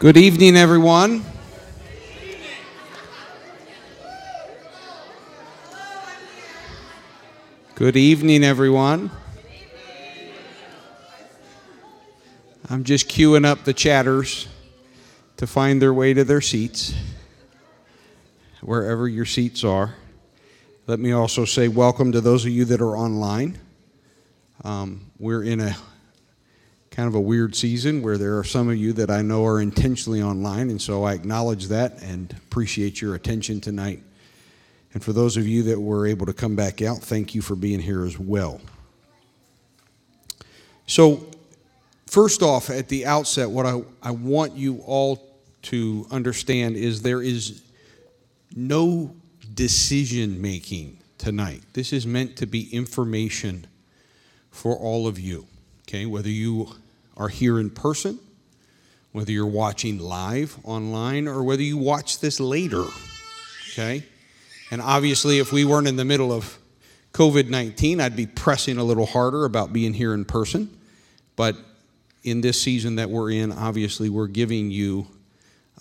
Good evening, everyone. Good evening, everyone. I'm just queuing up the chatters to find their way to their seats, wherever your seats are. Let me also say welcome to those of you that are online. Um, we're in a kind of a weird season where there are some of you that I know are intentionally online, and so I acknowledge that and appreciate your attention tonight. And for those of you that were able to come back out, thank you for being here as well. So, first off, at the outset, what I, I want you all to understand is there is no decision making tonight. This is meant to be information for all of you, okay? Whether you are here in person, whether you're watching live online, or whether you watch this later, okay? And obviously, if we weren't in the middle of COVID 19, I'd be pressing a little harder about being here in person. But in this season that we're in, obviously, we're giving you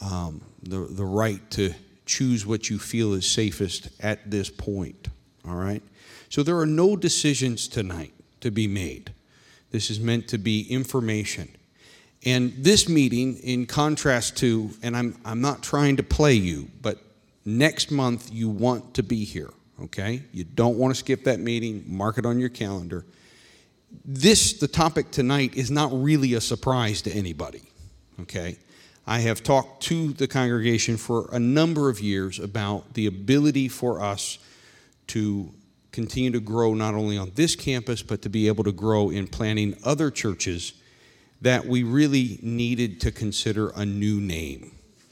um, the, the right to choose what you feel is safest at this point. All right? So there are no decisions tonight to be made. This is meant to be information. And this meeting, in contrast to, and I'm, I'm not trying to play you, but next month you want to be here, okay? You don't want to skip that meeting, mark it on your calendar. This, the topic tonight, is not really a surprise to anybody, okay? I have talked to the congregation for a number of years about the ability for us to continue to grow not only on this campus, but to be able to grow in planning other churches that we really needed to consider a new name.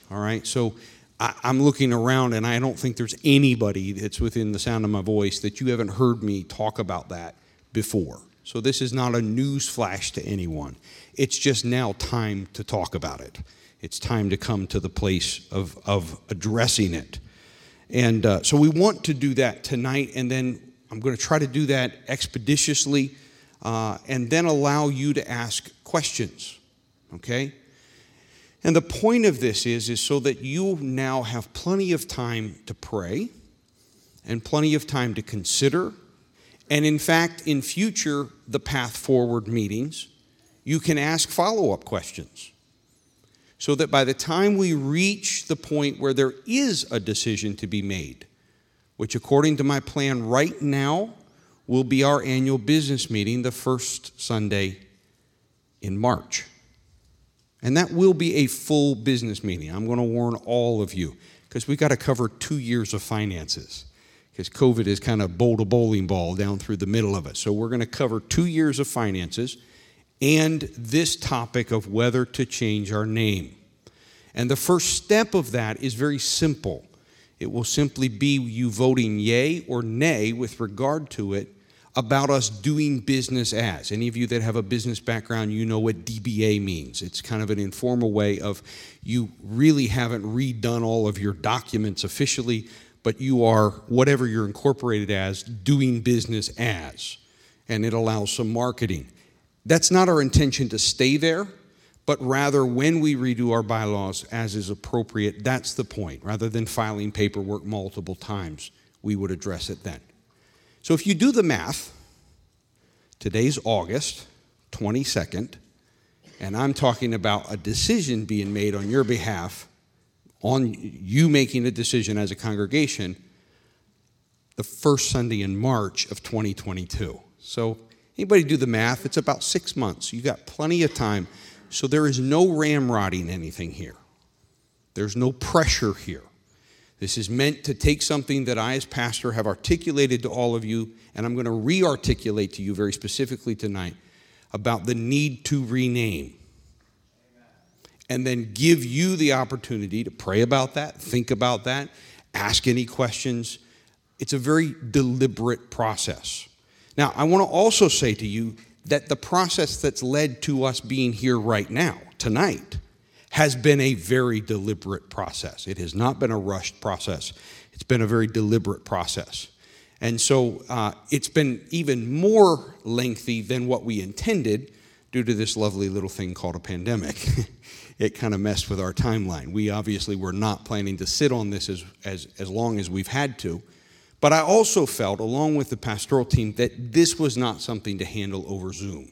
All right? So I, am looking around and I don't think there's anybody that's within the sound of my voice that you haven't heard me talk about that before. So this is not a news flash to anyone. It's just now time to talk about it. It's time to come to the place of, of addressing it. And uh, so we want to do that tonight, and then I'm going to try to do that expeditiously uh, and then allow you to ask questions. Okay? And the point of this is, is so that you now have plenty of time to pray and plenty of time to consider. And in fact, in future, the Path Forward meetings, you can ask follow up questions. So that by the time we reach the point where there is a decision to be made, which, according to my plan right now, will be our annual business meeting the first Sunday in March. And that will be a full business meeting. I'm going to warn all of you because we've got to cover two years of finances because COVID is kind of bowled a bowling ball down through the middle of it. So we're going to cover two years of finances and this topic of whether to change our name. And the first step of that is very simple. It will simply be you voting yay or nay with regard to it about us doing business as. Any of you that have a business background, you know what DBA means. It's kind of an informal way of you really haven't redone all of your documents officially, but you are, whatever you're incorporated as, doing business as. And it allows some marketing. That's not our intention to stay there, but rather when we redo our bylaws as is appropriate, that's the point. Rather than filing paperwork multiple times, we would address it then. So if you do the math, today's August 22nd, and I'm talking about a decision being made on your behalf, on you making a decision as a congregation, the first Sunday in March of 2022. So anybody do the math? It's about six months. You got plenty of time. So there is no ramrodding anything here. There's no pressure here. This is meant to take something that I, as pastor, have articulated to all of you, and I'm going to re articulate to you very specifically tonight about the need to rename. And then give you the opportunity to pray about that, think about that, ask any questions. It's a very deliberate process. Now, I want to also say to you that the process that's led to us being here right now, tonight, has been a very deliberate process. It has not been a rushed process, it's been a very deliberate process. And so uh, it's been even more lengthy than what we intended due to this lovely little thing called a pandemic. it kind of messed with our timeline. We obviously were not planning to sit on this as, as, as long as we've had to. But I also felt, along with the pastoral team, that this was not something to handle over Zoom.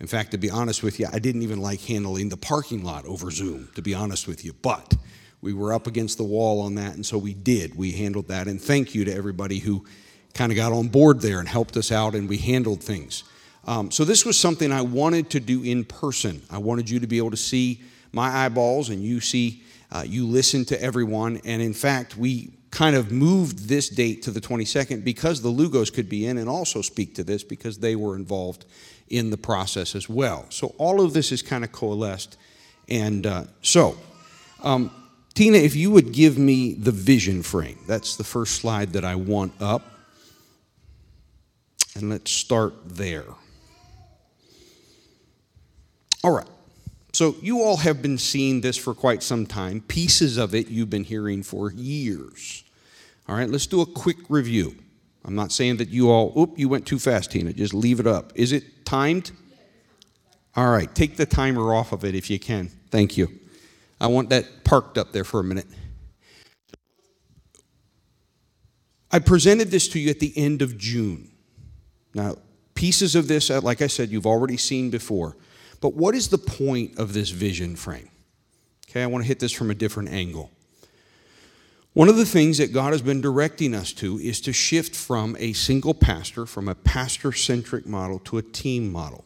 In fact, to be honest with you, I didn't even like handling the parking lot over Zoom, to be honest with you. But we were up against the wall on that, and so we did. We handled that. And thank you to everybody who kind of got on board there and helped us out, and we handled things. Um, so this was something I wanted to do in person. I wanted you to be able to see my eyeballs, and you see, uh, you listen to everyone. And in fact, we kind of moved this date to the 22nd because the Lugos could be in and also speak to this because they were involved in the process as well. So all of this is kind of coalesced. And uh, so, um, Tina, if you would give me the vision frame, that's the first slide that I want up. And let's start there. All right. So, you all have been seeing this for quite some time. Pieces of it you've been hearing for years. All right, let's do a quick review. I'm not saying that you all, oop, you went too fast, Tina. Just leave it up. Is it timed? All right, take the timer off of it if you can. Thank you. I want that parked up there for a minute. I presented this to you at the end of June. Now, pieces of this, uh, like I said, you've already seen before. But what is the point of this vision frame? Okay, I want to hit this from a different angle. One of the things that God has been directing us to is to shift from a single pastor, from a pastor centric model, to a team model.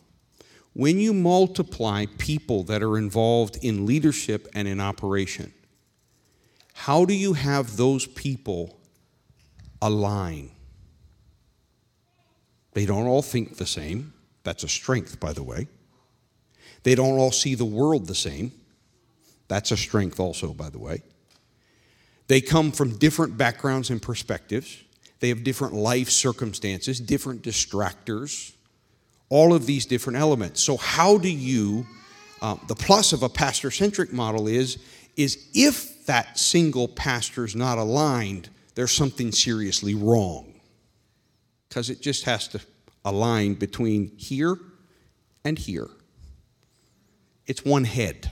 When you multiply people that are involved in leadership and in operation, how do you have those people align? They don't all think the same. That's a strength, by the way. They don't all see the world the same. That's a strength, also, by the way. They come from different backgrounds and perspectives. They have different life circumstances, different distractors, all of these different elements. So, how do you, uh, the plus of a pastor centric model is, is if that single pastor is not aligned, there's something seriously wrong. Because it just has to align between here and here. It's one head.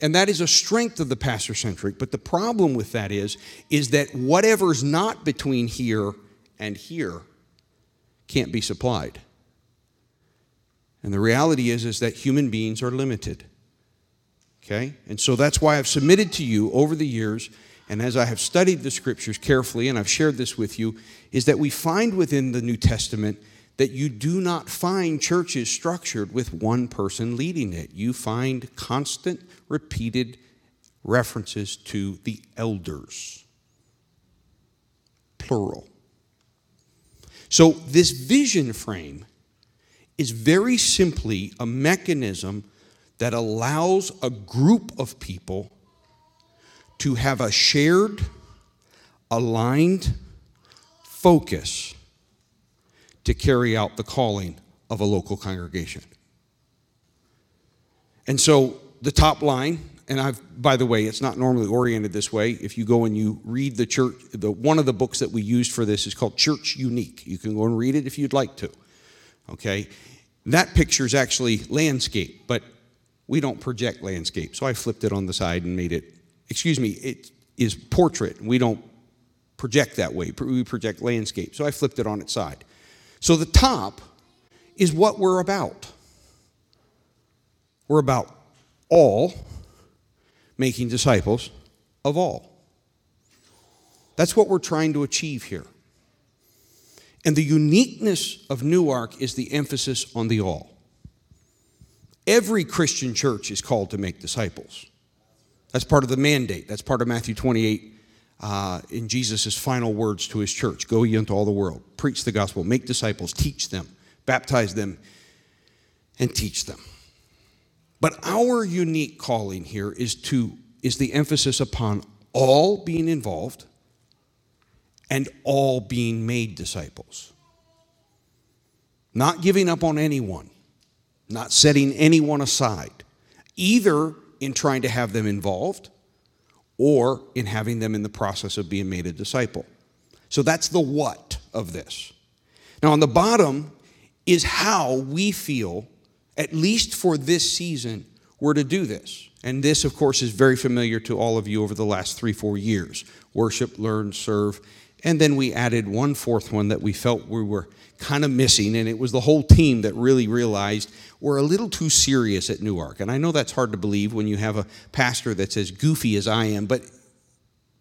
And that is a strength of the pastor centric. But the problem with that is, is that whatever's not between here and here can't be supplied. And the reality is, is that human beings are limited. Okay? And so that's why I've submitted to you over the years, and as I have studied the scriptures carefully, and I've shared this with you, is that we find within the New Testament that you do not find churches structured with one person leading it. You find constant, repeated references to the elders, plural. So, this vision frame is very simply a mechanism that allows a group of people to have a shared, aligned focus to carry out the calling of a local congregation. And so the top line, and I've by the way, it's not normally oriented this way. If you go and you read the church, the one of the books that we used for this is called Church Unique. You can go and read it if you'd like to. Okay? That picture is actually landscape, but we don't project landscape. So I flipped it on the side and made it, excuse me, it is portrait. We don't project that way. We project landscape. So I flipped it on its side. So the top is what we're about. We're about all making disciples of all. That's what we're trying to achieve here. And the uniqueness of Newark is the emphasis on the all. Every Christian church is called to make disciples. That's part of the mandate. That's part of Matthew 28 uh, in Jesus' final words to his church Go ye into all the world, preach the gospel, make disciples, teach them, baptize them, and teach them. But our unique calling here is to is the emphasis upon all being involved and all being made disciples. Not giving up on anyone, not setting anyone aside, either in trying to have them involved or in having them in the process of being made a disciple. So that's the what of this. Now, on the bottom is how we feel at least for this season, were to do this. And this, of course, is very familiar to all of you over the last three, four years worship, learn, serve. And then we added one fourth one that we felt we were kind of missing, and it was the whole team that really realized we're a little too serious at Newark. And I know that's hard to believe when you have a pastor that's as goofy as I am, but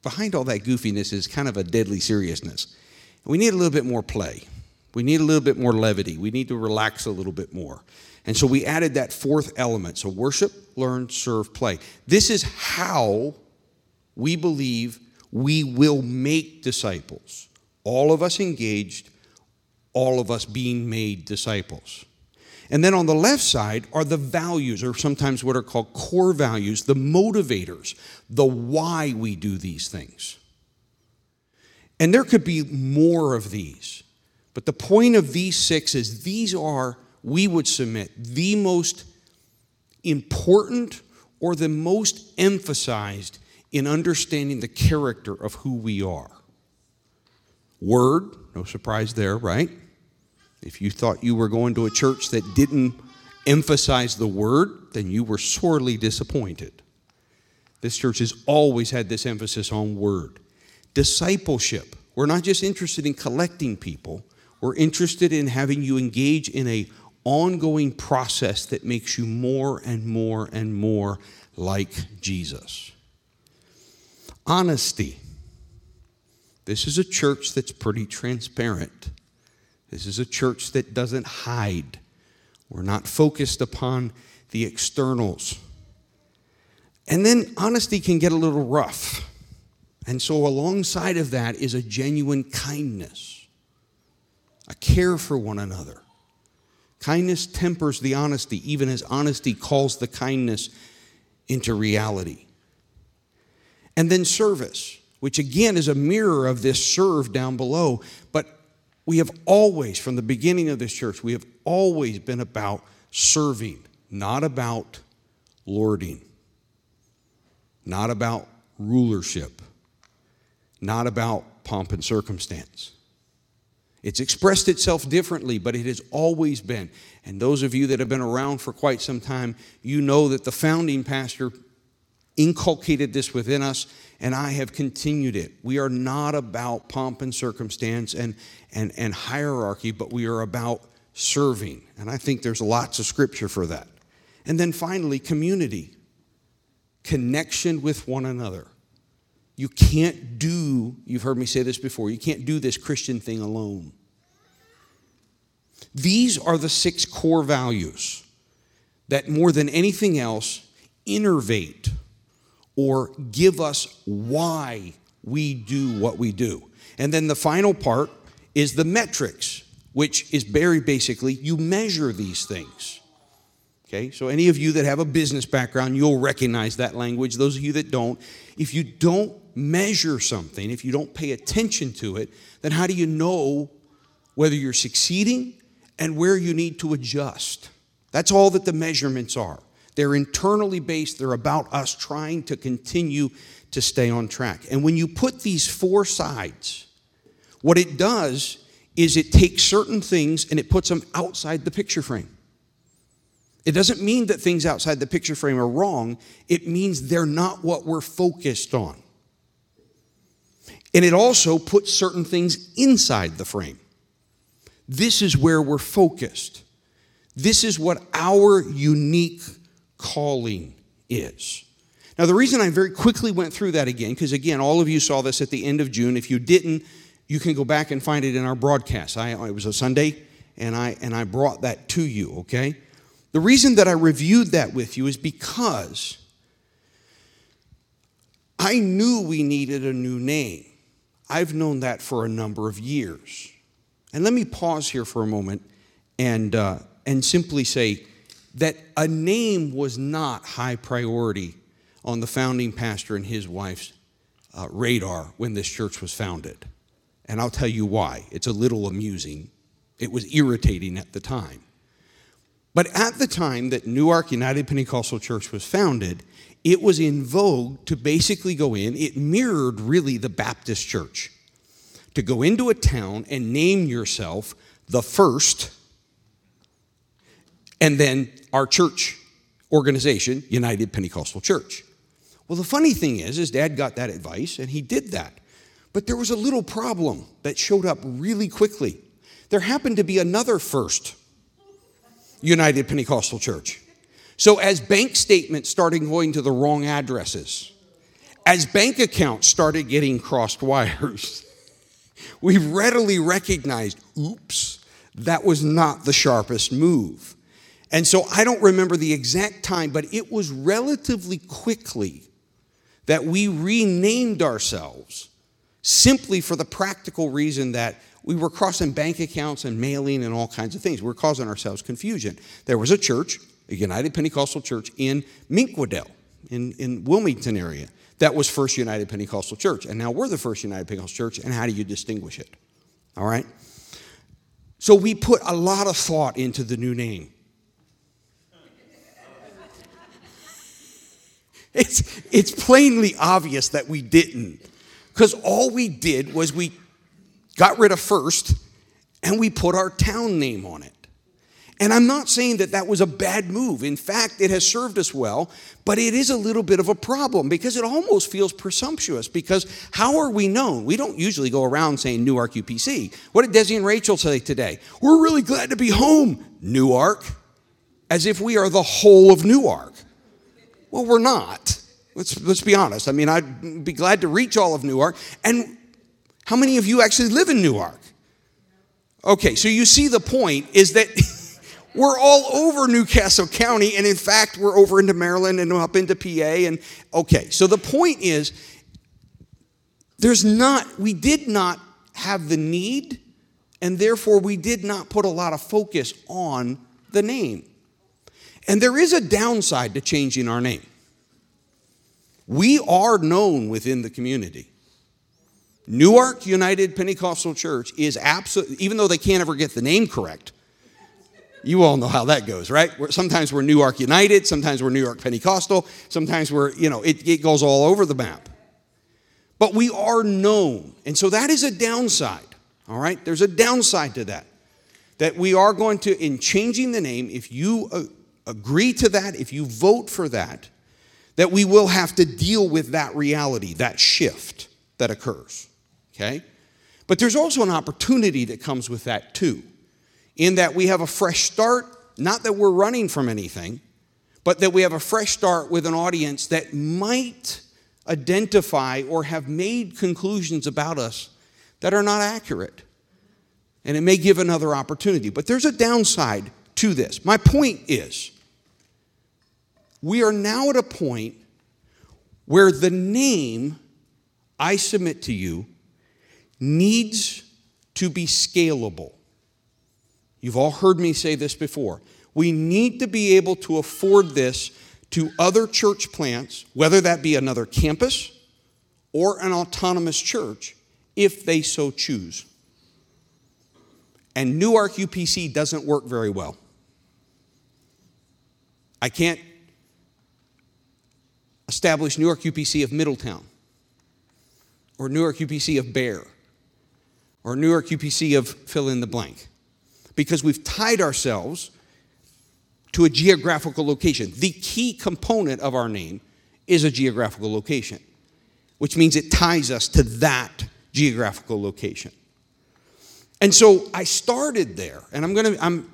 behind all that goofiness is kind of a deadly seriousness. We need a little bit more play. We need a little bit more levity. We need to relax a little bit more. And so we added that fourth element. So worship, learn, serve, play. This is how we believe we will make disciples. All of us engaged, all of us being made disciples. And then on the left side are the values, or sometimes what are called core values, the motivators, the why we do these things. And there could be more of these. But the point of these six is these are, we would submit, the most important or the most emphasized in understanding the character of who we are. Word, no surprise there, right? If you thought you were going to a church that didn't emphasize the word, then you were sorely disappointed. This church has always had this emphasis on word. Discipleship. We're not just interested in collecting people, we're interested in having you engage in a ongoing process that makes you more and more and more like Jesus. Honesty. This is a church that's pretty transparent. This is a church that doesn't hide. We're not focused upon the externals. And then honesty can get a little rough. And so, alongside of that is a genuine kindness, a care for one another. Kindness tempers the honesty, even as honesty calls the kindness into reality. And then service, which again is a mirror of this serve down below. But we have always, from the beginning of this church, we have always been about serving, not about lording, not about rulership, not about pomp and circumstance. It's expressed itself differently, but it has always been. And those of you that have been around for quite some time, you know that the founding pastor inculcated this within us, and I have continued it. We are not about pomp and circumstance and, and, and hierarchy, but we are about serving. And I think there's lots of scripture for that. And then finally, community, connection with one another. You can't do, you've heard me say this before, you can't do this Christian thing alone. These are the six core values that more than anything else innervate or give us why we do what we do. And then the final part is the metrics, which is very basically you measure these things. Okay, so any of you that have a business background, you'll recognize that language. Those of you that don't, if you don't measure something, if you don't pay attention to it, then how do you know whether you're succeeding and where you need to adjust? That's all that the measurements are. They're internally based, they're about us trying to continue to stay on track. And when you put these four sides, what it does is it takes certain things and it puts them outside the picture frame. It doesn't mean that things outside the picture frame are wrong, it means they're not what we're focused on. And it also puts certain things inside the frame. This is where we're focused. This is what our unique calling is. Now, the reason I very quickly went through that again, because again, all of you saw this at the end of June. If you didn't, you can go back and find it in our broadcast. I, it was a Sunday, and I, and I brought that to you, okay? The reason that I reviewed that with you is because I knew we needed a new name. I've known that for a number of years. And let me pause here for a moment and, uh, and simply say that a name was not high priority on the founding pastor and his wife's uh, radar when this church was founded. And I'll tell you why. It's a little amusing. It was irritating at the time. But at the time that Newark United Pentecostal Church was founded, it was in vogue to basically go in, it mirrored really the Baptist church, to go into a town and name yourself the first and then our church organization, United Pentecostal Church. Well, the funny thing is, his dad got that advice and he did that. But there was a little problem that showed up really quickly. There happened to be another first United Pentecostal Church. So, as bank statements started going to the wrong addresses, as bank accounts started getting crossed wires, we readily recognized oops, that was not the sharpest move. And so I don't remember the exact time, but it was relatively quickly that we renamed ourselves simply for the practical reason that we were crossing bank accounts and mailing and all kinds of things. We are causing ourselves confusion. There was a church, a United Pentecostal church in Minquadale, in, in Wilmington area, that was First United Pentecostal Church. And now we're the First United Pentecostal Church, and how do you distinguish it? All right? So we put a lot of thought into the new name. It's, it's plainly obvious that we didn't. Because all we did was we got rid of first and we put our town name on it. And I'm not saying that that was a bad move. In fact, it has served us well, but it is a little bit of a problem because it almost feels presumptuous. Because how are we known? We don't usually go around saying Newark UPC. What did Desi and Rachel say today? We're really glad to be home, Newark, as if we are the whole of Newark. Well, we're not. Let's, let's be honest. I mean, I'd be glad to reach all of Newark. And how many of you actually live in Newark? Okay, so you see the point is that we're all over New Castle County, and in fact, we're over into Maryland and up into PA. And okay, so the point is, there's not, we did not have the need, and therefore we did not put a lot of focus on the name. And there is a downside to changing our name. We are known within the community. Newark United Pentecostal Church is absolutely, even though they can't ever get the name correct, you all know how that goes, right? Sometimes we're Newark United, sometimes we're New York Pentecostal, sometimes we're, you know, it, it goes all over the map. But we are known. And so that is a downside, all right? There's a downside to that. That we are going to, in changing the name, if you uh, agree to that, if you vote for that, that we will have to deal with that reality, that shift that occurs. Okay? But there's also an opportunity that comes with that too, in that we have a fresh start, not that we're running from anything, but that we have a fresh start with an audience that might identify or have made conclusions about us that are not accurate. And it may give another opportunity. But there's a downside to this. My point is we are now at a point where the name I submit to you needs to be scalable. You've all heard me say this before. We need to be able to afford this to other church plants, whether that be another campus or an autonomous church, if they so choose. And Newark UPC doesn't work very well. I can't establish Newark UPC of Middletown, or Newark UPC of Bear, or Newark UPC of fill in the blank, because we've tied ourselves to a geographical location. The key component of our name is a geographical location, which means it ties us to that geographical location. And so I started there, and I'm gonna, I'm,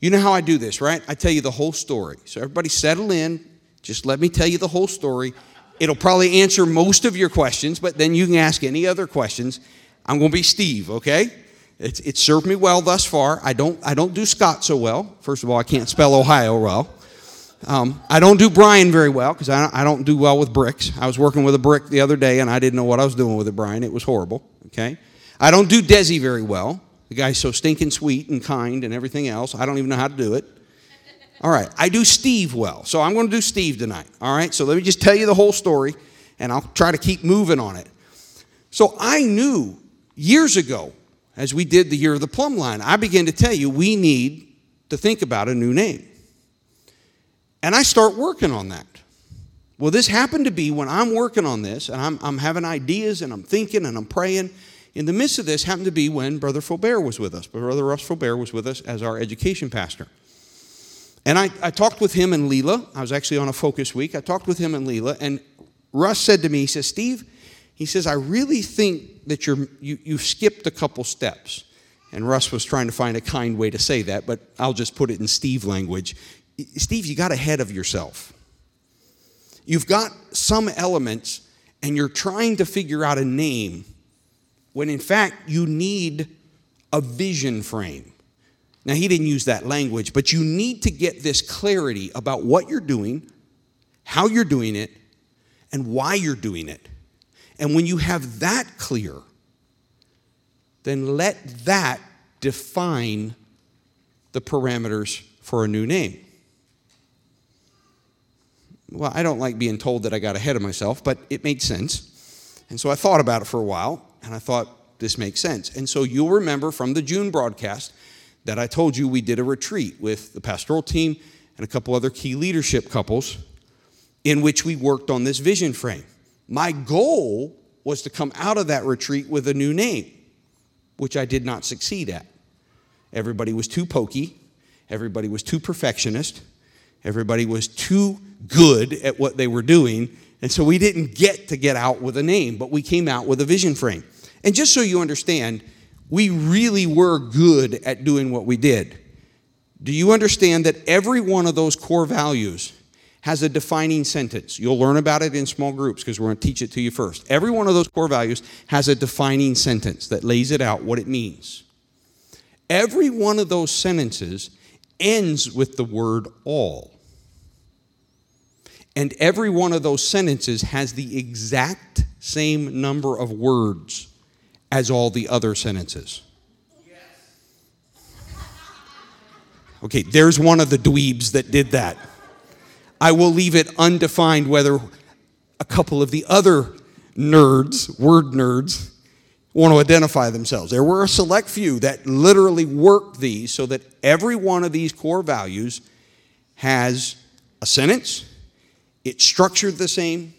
you know how I do this, right? I tell you the whole story. So everybody settle in, just let me tell you the whole story. It'll probably answer most of your questions, but then you can ask any other questions. I'm going to be Steve, okay? It's, it's served me well thus far. I don't, I don't do Scott so well. First of all, I can't spell Ohio well. Um, I don't do Brian very well because I, I don't do well with bricks. I was working with a brick the other day and I didn't know what I was doing with it, Brian. It was horrible, okay? I don't do Desi very well. The guy's so stinking sweet and kind and everything else. I don't even know how to do it. All right, I do Steve well, so I'm going to do Steve tonight. All right, so let me just tell you the whole story, and I'll try to keep moving on it. So I knew years ago, as we did the year of the plumb line, I began to tell you we need to think about a new name. And I start working on that. Well, this happened to be when I'm working on this, and I'm, I'm having ideas, and I'm thinking, and I'm praying. In the midst of this, happened to be when Brother Faubert was with us. Brother Russ Faubert was with us as our education pastor. And I, I talked with him and Leela. I was actually on a focus week. I talked with him and Leela, and Russ said to me, he says, Steve, he says, I really think that you're, you, you've skipped a couple steps. And Russ was trying to find a kind way to say that, but I'll just put it in Steve language. Steve, you got ahead of yourself. You've got some elements, and you're trying to figure out a name when in fact you need a vision frame. Now, he didn't use that language, but you need to get this clarity about what you're doing, how you're doing it, and why you're doing it. And when you have that clear, then let that define the parameters for a new name. Well, I don't like being told that I got ahead of myself, but it made sense. And so I thought about it for a while, and I thought this makes sense. And so you'll remember from the June broadcast that I told you we did a retreat with the pastoral team and a couple other key leadership couples in which we worked on this vision frame. My goal was to come out of that retreat with a new name, which I did not succeed at. Everybody was too pokey, everybody was too perfectionist, everybody was too good at what they were doing, and so we didn't get to get out with a name, but we came out with a vision frame. And just so you understand, we really were good at doing what we did. Do you understand that every one of those core values has a defining sentence? You'll learn about it in small groups because we're going to teach it to you first. Every one of those core values has a defining sentence that lays it out what it means. Every one of those sentences ends with the word all. And every one of those sentences has the exact same number of words as all the other sentences. Okay, there's one of the dweebs that did that. I will leave it undefined whether a couple of the other nerds, word nerds, want to identify themselves. There were a select few that literally worked these so that every one of these core values has a sentence, it's structured the same,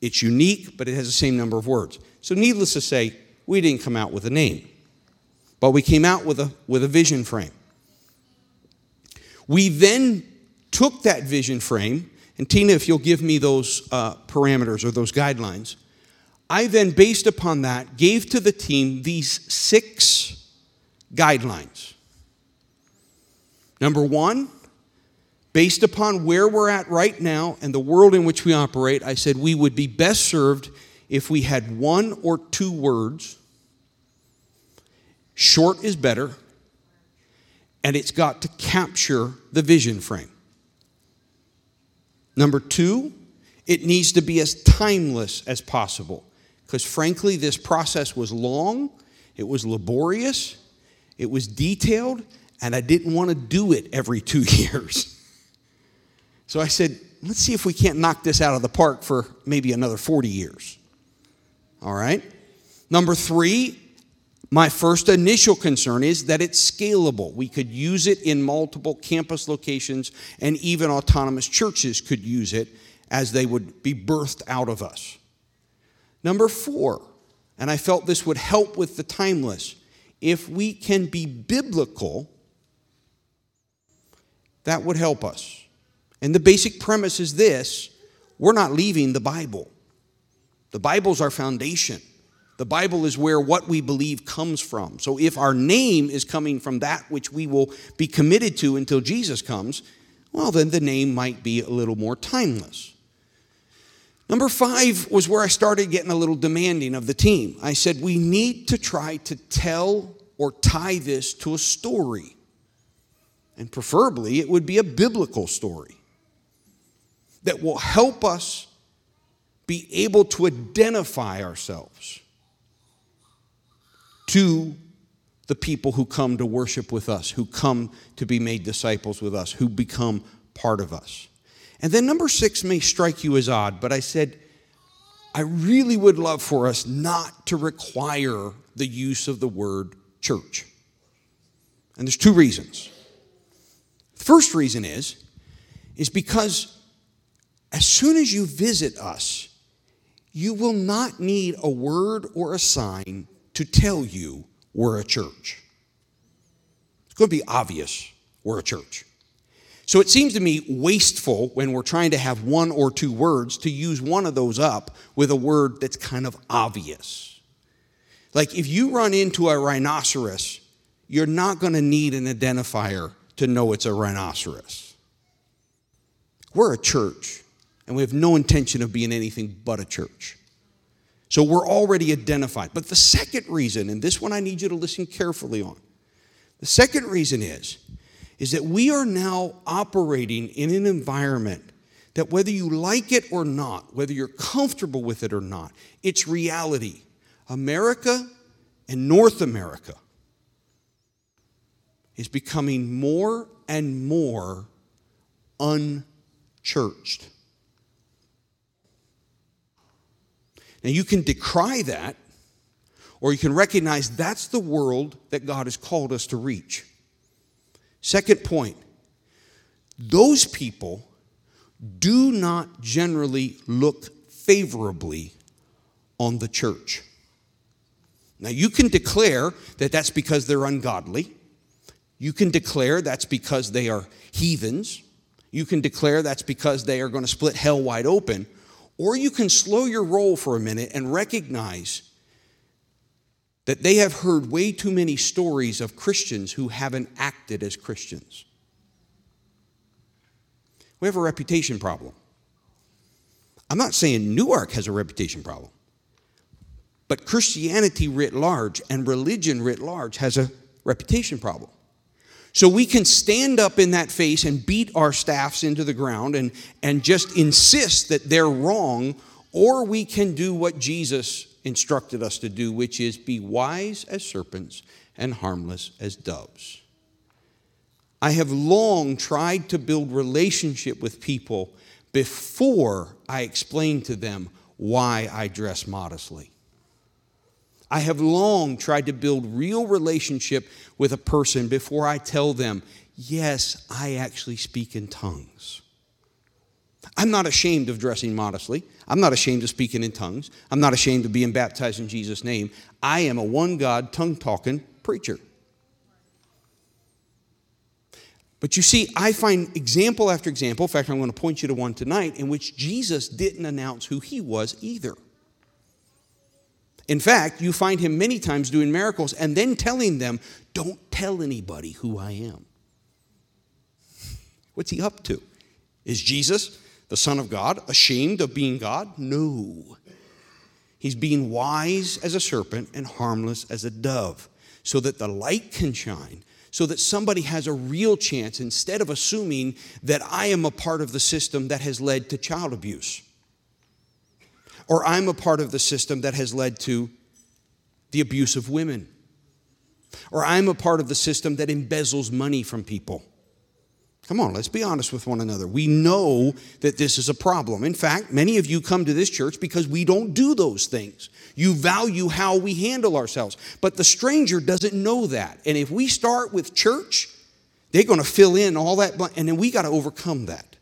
it's unique, but it has the same number of words. So, needless to say, we didn't come out with a name, but we came out with a, with a vision frame. We then took that vision frame, and Tina, if you'll give me those uh, parameters or those guidelines, I then, based upon that, gave to the team these six guidelines. Number one, based upon where we're at right now and the world in which we operate, I said we would be best served if we had one or two words Short is better, and it's got to capture the vision frame. Number two, it needs to be as timeless as possible. Because frankly, this process was long, it was laborious, it was detailed, and I didn't want to do it every two years. So I said, let's see if we can't knock this out of the park for maybe another 40 years. All right? Number three, my first initial concern is that it's scalable. We could use it in multiple campus locations, and even autonomous churches could use it as they would be birthed out of us. Number four, and I felt this would help with the timeless, if we can be biblical, that would help us. And the basic premise is this we're not leaving the Bible, the Bible's our foundation. The Bible is where what we believe comes from. So if our name is coming from that which we will be committed to until Jesus comes, well, then the name might be a little more timeless. Number five was where I started getting a little demanding of the team. I said, we need to try to tell or tie this to a story. And preferably, it would be a biblical story that will help us be able to identify ourselves to the people who come to worship with us, who come to be made disciples with us, who become part of us. And then number six may strike you as odd, but I said, I really would love for us not to require the use of the word church. And there's two reasons. First reason is, is because as soon as you visit us, you will not need a word or a sign to tell you we're a church. It's going to be obvious we're a church. So it seems to me wasteful when we're trying to have one or two words to use one of those up with a word that's kind of obvious. Like if you run into a rhinoceros, you're not going to need an identifier to know it's a rhinoceros. We're a church, and we have no intention of being anything but a church. So we're already identified. But the second reason, and this one I need you to listen carefully on, the second reason is, is that we are now operating in an environment that whether you like it or not, whether you're comfortable with it or not, it's reality. America and North America is becoming more and more unchurched. Now, you can decry that, or you can recognize that's the world that God has called us to reach. Second point those people do not generally look favorably on the church. Now, you can declare that that's because they're ungodly. You can declare that's because they are heathens. You can declare that's because they are going to split hell wide open. Or you can slow your roll for a minute and recognize that they have heard way too many stories of Christians who haven't acted as Christians. We have a reputation problem. I'm not saying Newark has a reputation problem, but Christianity writ large and religion writ large has a reputation problem. So we can stand up in that face and beat our staffs into the ground and, and just insist that they're wrong, or we can do what Jesus instructed us to do, which is be wise as serpents and harmless as doves. I have long tried to build relationship with people before I explain to them why I dress modestly. I have long tried to build real relationship with a person before I tell them, yes, I actually speak in tongues. I'm not ashamed of dressing modestly. I'm not ashamed of speaking in tongues. I'm not ashamed of being baptized in Jesus' name. I am a one God, tongue talking preacher. But you see, I find example after example, in fact, I'm going to point you to one tonight, in which Jesus didn't announce who he was either. In fact, you find him many times doing miracles and then telling them, Don't tell anybody who I am. What's he up to? Is Jesus, the Son of God, ashamed of being God? No. He's being wise as a serpent and harmless as a dove, so that the light can shine, so that somebody has a real chance instead of assuming that I am a part of the system that has led to child abuse or I'm a part of the system that has led to the abuse of women, or I'm a part of the system that embezzles money from people. Come on, let's be honest with one another. We know that this is a problem. In fact, many of you come to this church because we don't do those things. You value how we handle ourselves. But the stranger doesn't know that. And if we start with church, they're going to fill in all that, and then we got to overcome that.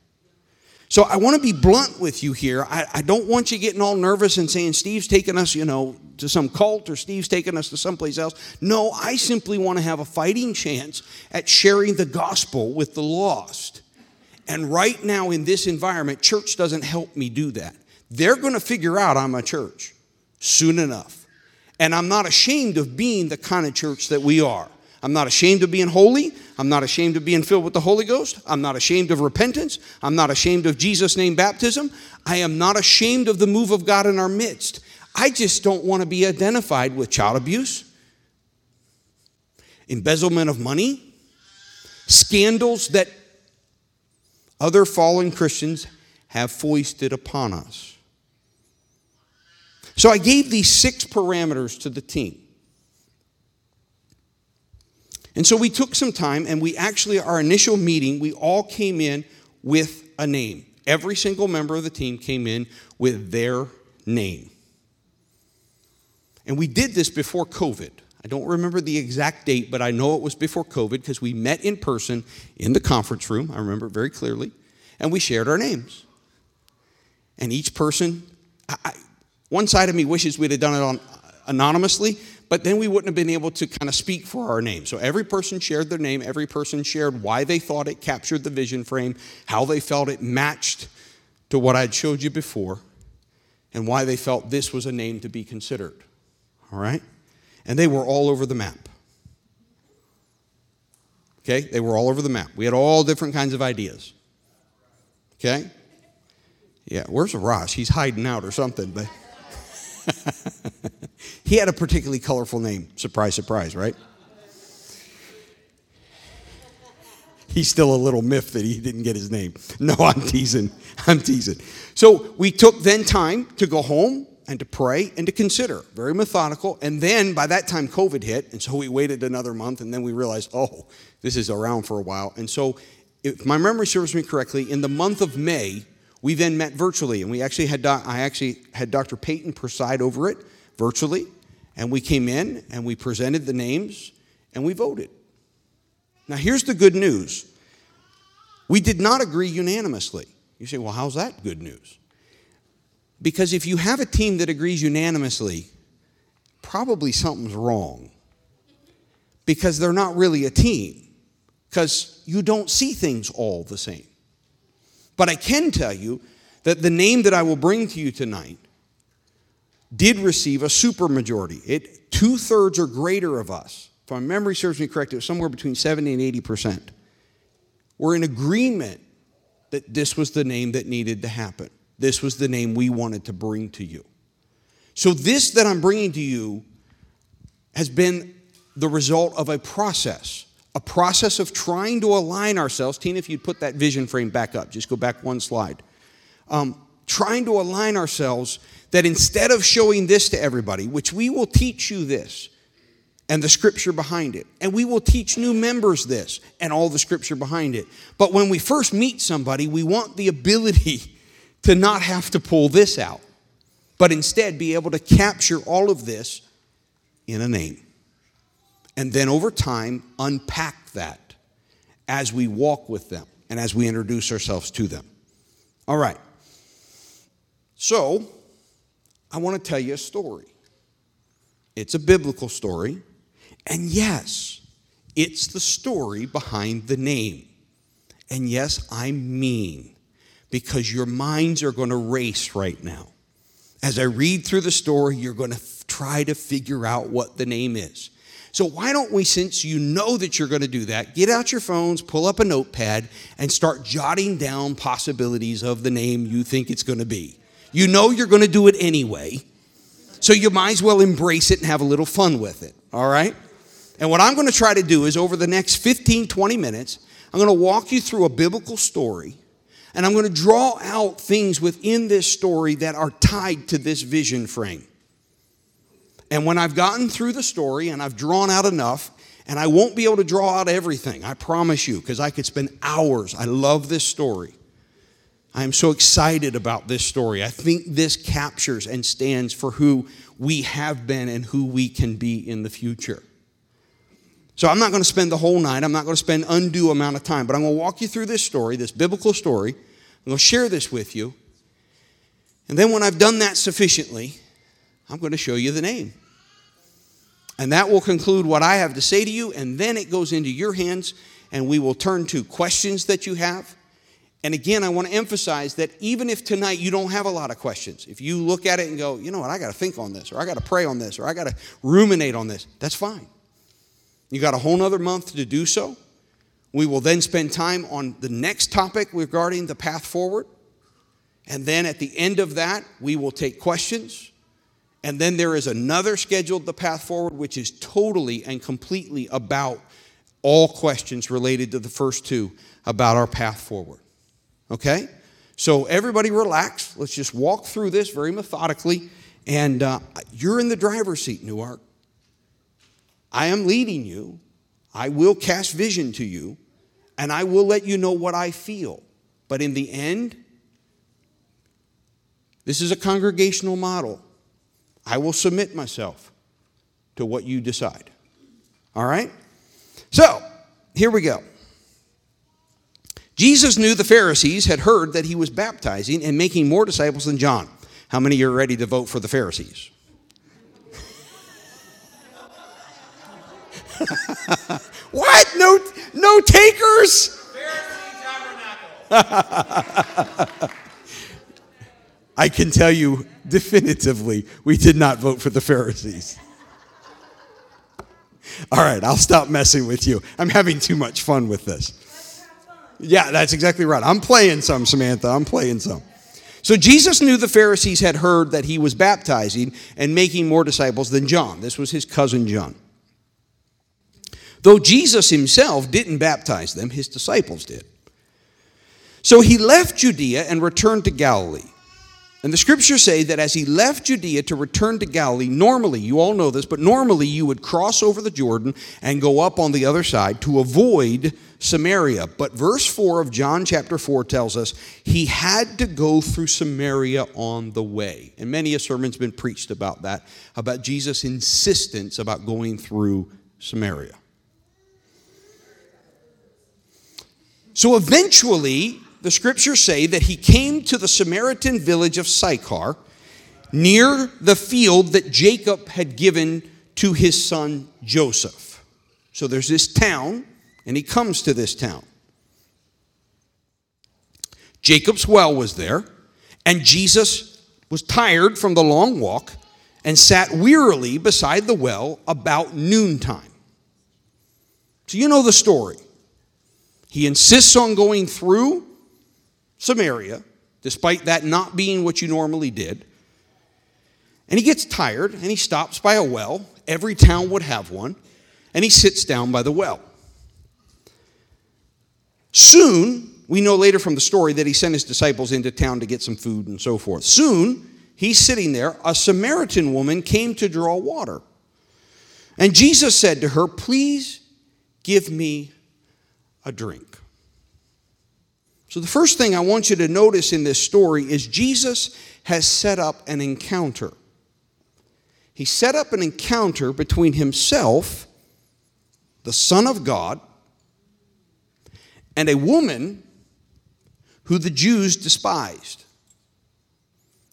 So I want to be blunt with you here. I, I, don't want you getting all nervous and saying, Steve's taking us, you know, to some cult or Steve's taking us to someplace else. No, I simply want to have a fighting chance at sharing the gospel with the lost. And right now in this environment, church doesn't help me do that. They're going to figure out I'm a church soon enough. And I'm not ashamed of being the kind of church that we are. I'm not ashamed of being holy. I'm not ashamed of being filled with the Holy Ghost. I'm not ashamed of repentance. I'm not ashamed of Jesus' name baptism. I am not ashamed of the move of God in our midst. I just don't want to be identified with child abuse, embezzlement of money, scandals that other fallen Christians have foisted upon us. So I gave these six parameters to the team. And so we took some time and we actually, our initial meeting, we all came in with a name. Every single member of the team came in with their name. And we did this before COVID. I don't remember the exact date, but I know it was before COVID because we met in person in the conference room. I remember it very clearly. And we shared our names. And each person, I, one side of me wishes we'd have done it on, anonymously, but then we wouldn't have been able to kind of speak for our name. So every person shared their name, every person shared why they thought it captured the vision frame, how they felt it matched to what I'd showed you before, and why they felt this was a name to be considered. All right? And they were all over the map. Okay? They were all over the map. We had all different kinds of ideas. Okay? Yeah, where's Ross? He's hiding out or something, but he had a particularly colorful name. Surprise, surprise, right? He's still a little miffed that he didn't get his name. No, I'm teasing. I'm teasing. So we took then time to go home and to pray and to consider. Very methodical. And then by that time, COVID hit. And so we waited another month. And then we realized, oh, this is around for a while. And so, if my memory serves me correctly, in the month of May, we then met virtually, and we actually had I actually had Dr. Peyton preside over it virtually, and we came in and we presented the names and we voted. Now here's the good news. We did not agree unanimously. You say, "Well, how's that good news?" Because if you have a team that agrees unanimously, probably something's wrong. Because they're not really a team. Because you don't see things all the same. But I can tell you that the name that I will bring to you tonight did receive a supermajority. It two thirds or greater of us, if my memory serves me correct, it was somewhere between 70 and 80 percent. Were in agreement that this was the name that needed to happen. This was the name we wanted to bring to you. So, this that I'm bringing to you has been the result of a process a process of trying to align ourselves. Tina, if you'd put that vision frame back up, just go back one slide. Um, trying to align ourselves that instead of showing this to everybody, which we will teach you this and the scripture behind it, and we will teach new members this and all the scripture behind it. But when we first meet somebody, we want the ability to not have to pull this out, but instead be able to capture all of this in a name and then over time unpack that as we walk with them and as we introduce ourselves to them. All right. So, I want to tell you a story. It's a biblical story, and yes, it's the story behind the name. And yes, I mean, because your minds are going to race right now. As I read through the story, you're going to f- try to figure out what the name is. So, why don't we, since you know that you're going to do that, get out your phones, pull up a notepad, and start jotting down possibilities of the name you think it's going to be? You know you're going to do it anyway, so you might as well embrace it and have a little fun with it, all right? And what I'm going to try to do is over the next 15, 20 minutes, I'm going to walk you through a biblical story and I'm going to draw out things within this story that are tied to this vision frame. And when I've gotten through the story and I've drawn out enough, and I won't be able to draw out everything, I promise you, because I could spend hours. I love this story. I am so excited about this story. I think this captures and stands for who we have been and who we can be in the future. So I'm not going to spend the whole night. I'm not going to spend undue amount of time, but I'm going to walk you through this story, this biblical story. I'm going to share this with you. And then when I've done that sufficiently, I'm going to show you the name. And that will conclude what I have to say to you, and then it goes into your hands, and we will turn to questions that you have. And again, I want to emphasize that even if tonight you don't have a lot of questions, if you look at it and go, you know what, I got to think on this, or I got to pray on this, or I got to ruminate on this, that's fine. You got a whole nother month to do so. We will then spend time on the next topic regarding the path forward. And then at the end of that, we will take questions. And then there is another scheduled The Path Forward, which is totally and completely about all questions related to the first two about our path forward. Okay? So everybody relax. Let's just walk through this very methodically. And uh, you're in the driver's seat, Newark. I am leading you. I will cast vision to you. And I will let you know what I feel. But in the end, this is a congregational model. I will submit myself to what you decide. All right? So, here we go. Jesus knew the Pharisees had heard that he was baptizing and making more disciples than John. How many are ready to vote for the Pharisees? what? No, no takers? I can tell you definitively, we did not vote for the Pharisees. All right, I'll stop messing with you. I'm having too much fun with this. Yeah, that's exactly right. I'm playing some, Samantha. I'm playing some. So Jesus knew the Pharisees had heard that he was baptizing and making more disciples than John. This was his cousin John. Though Jesus himself didn't baptize them, his disciples did. So he left Judea and returned to Galilee. And the scriptures say that as he left Judea to return to Galilee, normally, you all know this, but normally you would cross over the Jordan and go up on the other side to avoid Samaria. But verse 4 of John chapter 4 tells us he had to go through Samaria on the way. And many a sermon's been preached about that, about Jesus' insistence about going through Samaria. So eventually, the scriptures say that he came to the Samaritan village of Sychar near the field that Jacob had given to his son Joseph. So there's this town, and he comes to this town. Jacob's well was there, and Jesus was tired from the long walk and sat wearily beside the well about noontime. So you know the story. He insists on going through Samaria, despite that not being what you normally did. And he gets tired and he stops by a well. Every town would have one. And he sits down by the well. Soon, we know later from the story that he sent his disciples into town to get some food and so forth. Soon, he's sitting there. A Samaritan woman came to draw water. And Jesus said to her, Please give me a drink. So, the first thing I want you to notice in this story is Jesus has set up an encounter. He set up an encounter between himself, the Son of God, and a woman who the Jews despised.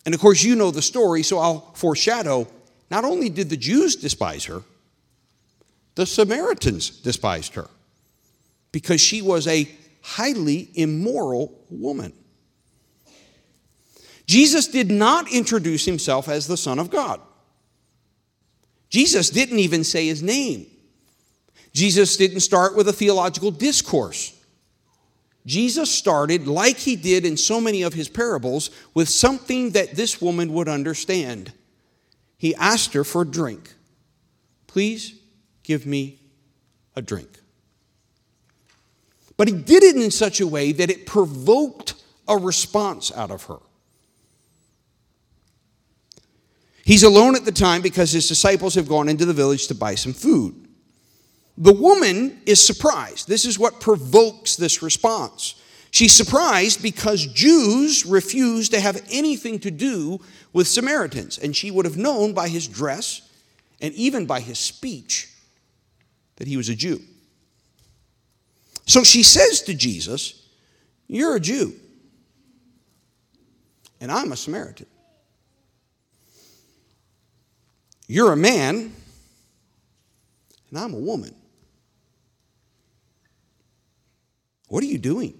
And of course, you know the story, so I'll foreshadow. Not only did the Jews despise her, the Samaritans despised her because she was a highly immoral woman. Jesus did not introduce himself as the Son of God. Jesus didn't even say his name. Jesus didn't start with a theological discourse. Jesus started, like he did in so many of his parables, with something that this woman would understand. He asked her for a drink. Please give me a drink. But he did it in such a way that it provoked a response out of her. He's alone at the time because his disciples have gone into the village to buy some food. The woman is surprised. This is what provokes this response. She's surprised because Jews refuse to have anything to do with Samaritans, and she would have known by his dress and even by his speech that he was a Jew. So she says to Jesus, You're a Jew, and I'm a Samaritan. You're a man, and I'm a woman. What are you doing?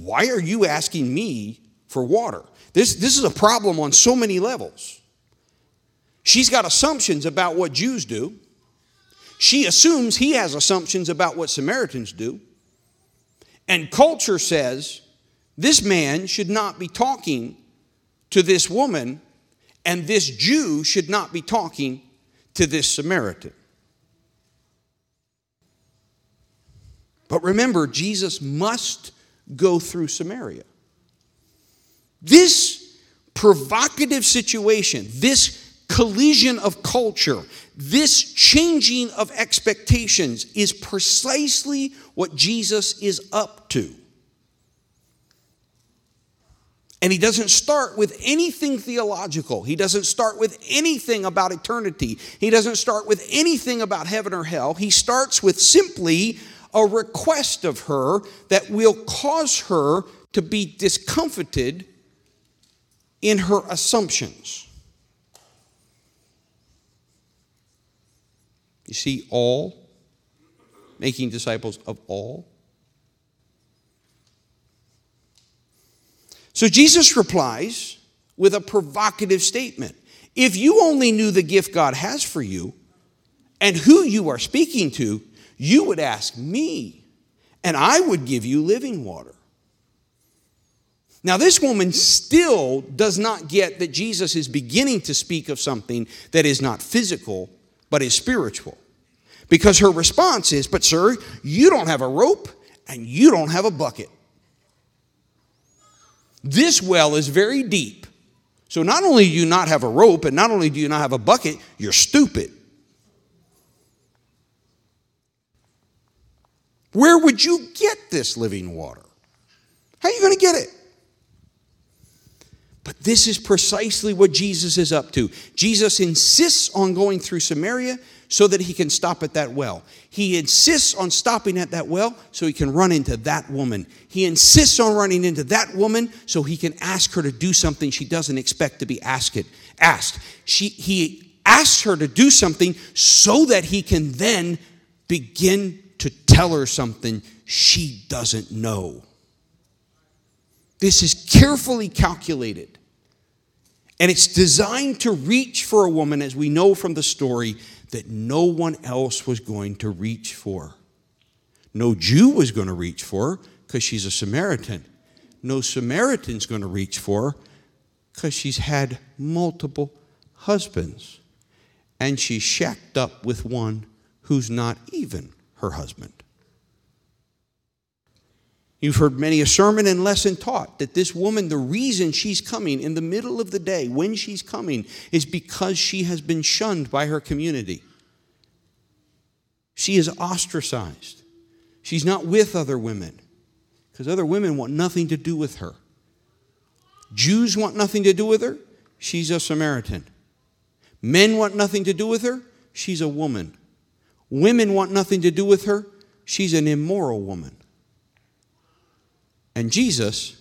Why are you asking me for water? This, this is a problem on so many levels. She's got assumptions about what Jews do. She assumes he has assumptions about what Samaritans do. And culture says this man should not be talking to this woman, and this Jew should not be talking to this Samaritan. But remember, Jesus must go through Samaria. This provocative situation, this collision of culture, this changing of expectations is precisely what Jesus is up to. And he doesn't start with anything theological. He doesn't start with anything about eternity. He doesn't start with anything about heaven or hell. He starts with simply a request of her that will cause her to be discomfited in her assumptions. You see, all, making disciples of all. So Jesus replies with a provocative statement. If you only knew the gift God has for you and who you are speaking to, you would ask me, and I would give you living water. Now, this woman still does not get that Jesus is beginning to speak of something that is not physical, but is spiritual. Because her response is, But, sir, you don't have a rope and you don't have a bucket. This well is very deep. So, not only do you not have a rope and not only do you not have a bucket, you're stupid. Where would you get this living water? How are you going to get it? But this is precisely what Jesus is up to. Jesus insists on going through Samaria so that he can stop at that well. He insists on stopping at that well so he can run into that woman. He insists on running into that woman so he can ask her to do something she doesn't expect to be asked. asked. She, he asks her to do something so that he can then begin to tell her something she doesn't know. This is carefully calculated. And it's designed to reach for a woman, as we know from the story, that no one else was going to reach for. No Jew was going to reach for because she's a Samaritan. No Samaritan's going to reach for because she's had multiple husbands. And she's shacked up with one who's not even her husband. You've heard many a sermon and lesson taught that this woman, the reason she's coming in the middle of the day, when she's coming, is because she has been shunned by her community. She is ostracized. She's not with other women because other women want nothing to do with her. Jews want nothing to do with her. She's a Samaritan. Men want nothing to do with her. She's a woman. Women want nothing to do with her. She's an immoral woman. And Jesus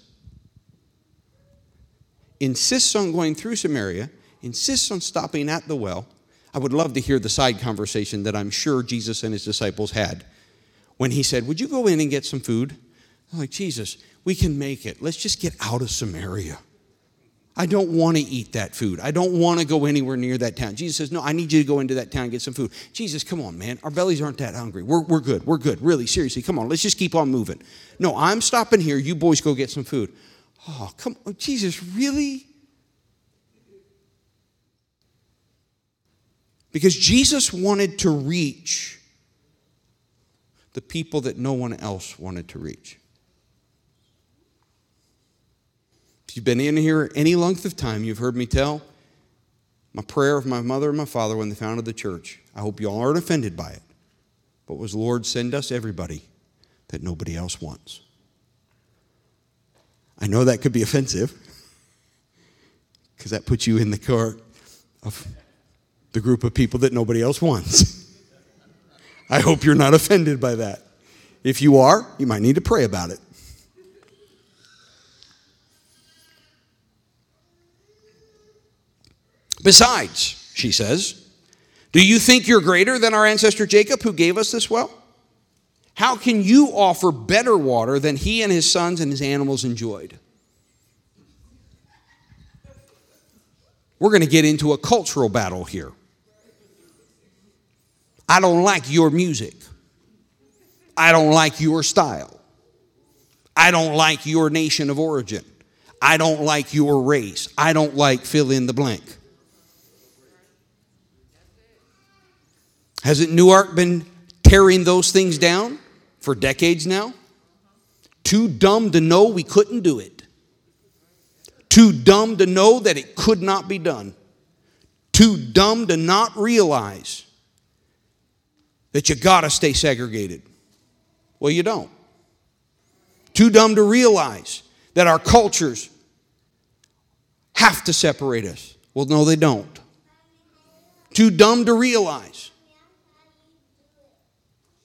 insists on going through Samaria, insists on stopping at the well. I would love to hear the side conversation that I'm sure Jesus and his disciples had when he said, Would you go in and get some food? I'm like, Jesus, we can make it. Let's just get out of Samaria. I don't want to eat that food. I don't want to go anywhere near that town. Jesus says, No, I need you to go into that town and get some food. Jesus, come on, man. Our bellies aren't that hungry. We're, we're good. We're good. Really, seriously, come on. Let's just keep on moving. No, I'm stopping here. You boys go get some food. Oh, come on. Jesus, really? Because Jesus wanted to reach the people that no one else wanted to reach. If you've been in here any length of time, you've heard me tell my prayer of my mother and my father when they founded the church. I hope you all aren't offended by it. But was Lord, send us everybody that nobody else wants. I know that could be offensive because that puts you in the court of the group of people that nobody else wants. I hope you're not offended by that. If you are, you might need to pray about it. Besides, she says, do you think you're greater than our ancestor Jacob who gave us this well? How can you offer better water than he and his sons and his animals enjoyed? We're going to get into a cultural battle here. I don't like your music. I don't like your style. I don't like your nation of origin. I don't like your race. I don't like fill in the blank. Hasn't Newark been tearing those things down for decades now? Too dumb to know we couldn't do it. Too dumb to know that it could not be done. Too dumb to not realize that you got to stay segregated. Well, you don't. Too dumb to realize that our cultures have to separate us. Well, no, they don't. Too dumb to realize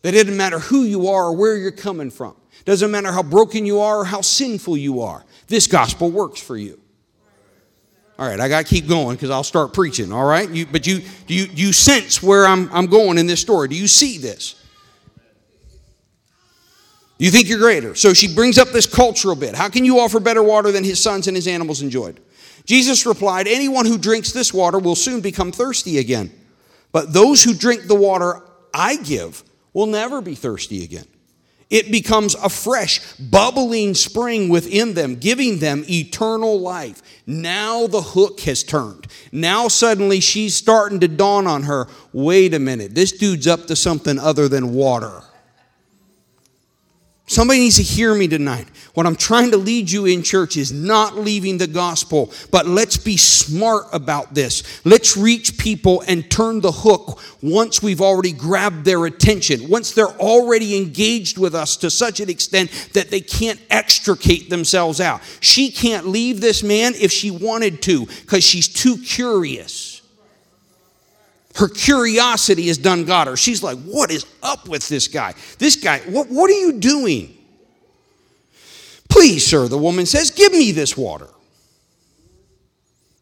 that it doesn't matter who you are or where you're coming from. Doesn't matter how broken you are or how sinful you are. This gospel works for you. All right, I got to keep going because I'll start preaching, all right? You, but you, you, you sense where I'm, I'm going in this story. Do you see this? You think you're greater. So she brings up this cultural bit. How can you offer better water than his sons and his animals enjoyed? Jesus replied, Anyone who drinks this water will soon become thirsty again. But those who drink the water I give will never be thirsty again. It becomes a fresh, bubbling spring within them, giving them eternal life. Now the hook has turned. Now suddenly she's starting to dawn on her wait a minute, this dude's up to something other than water. Somebody needs to hear me tonight. What I'm trying to lead you in church is not leaving the gospel, but let's be smart about this. Let's reach people and turn the hook once we've already grabbed their attention, once they're already engaged with us to such an extent that they can't extricate themselves out. She can't leave this man if she wanted to because she's too curious. Her curiosity has done got her. She's like, What is up with this guy? This guy, what, what are you doing? Please, sir, the woman says, Give me this water.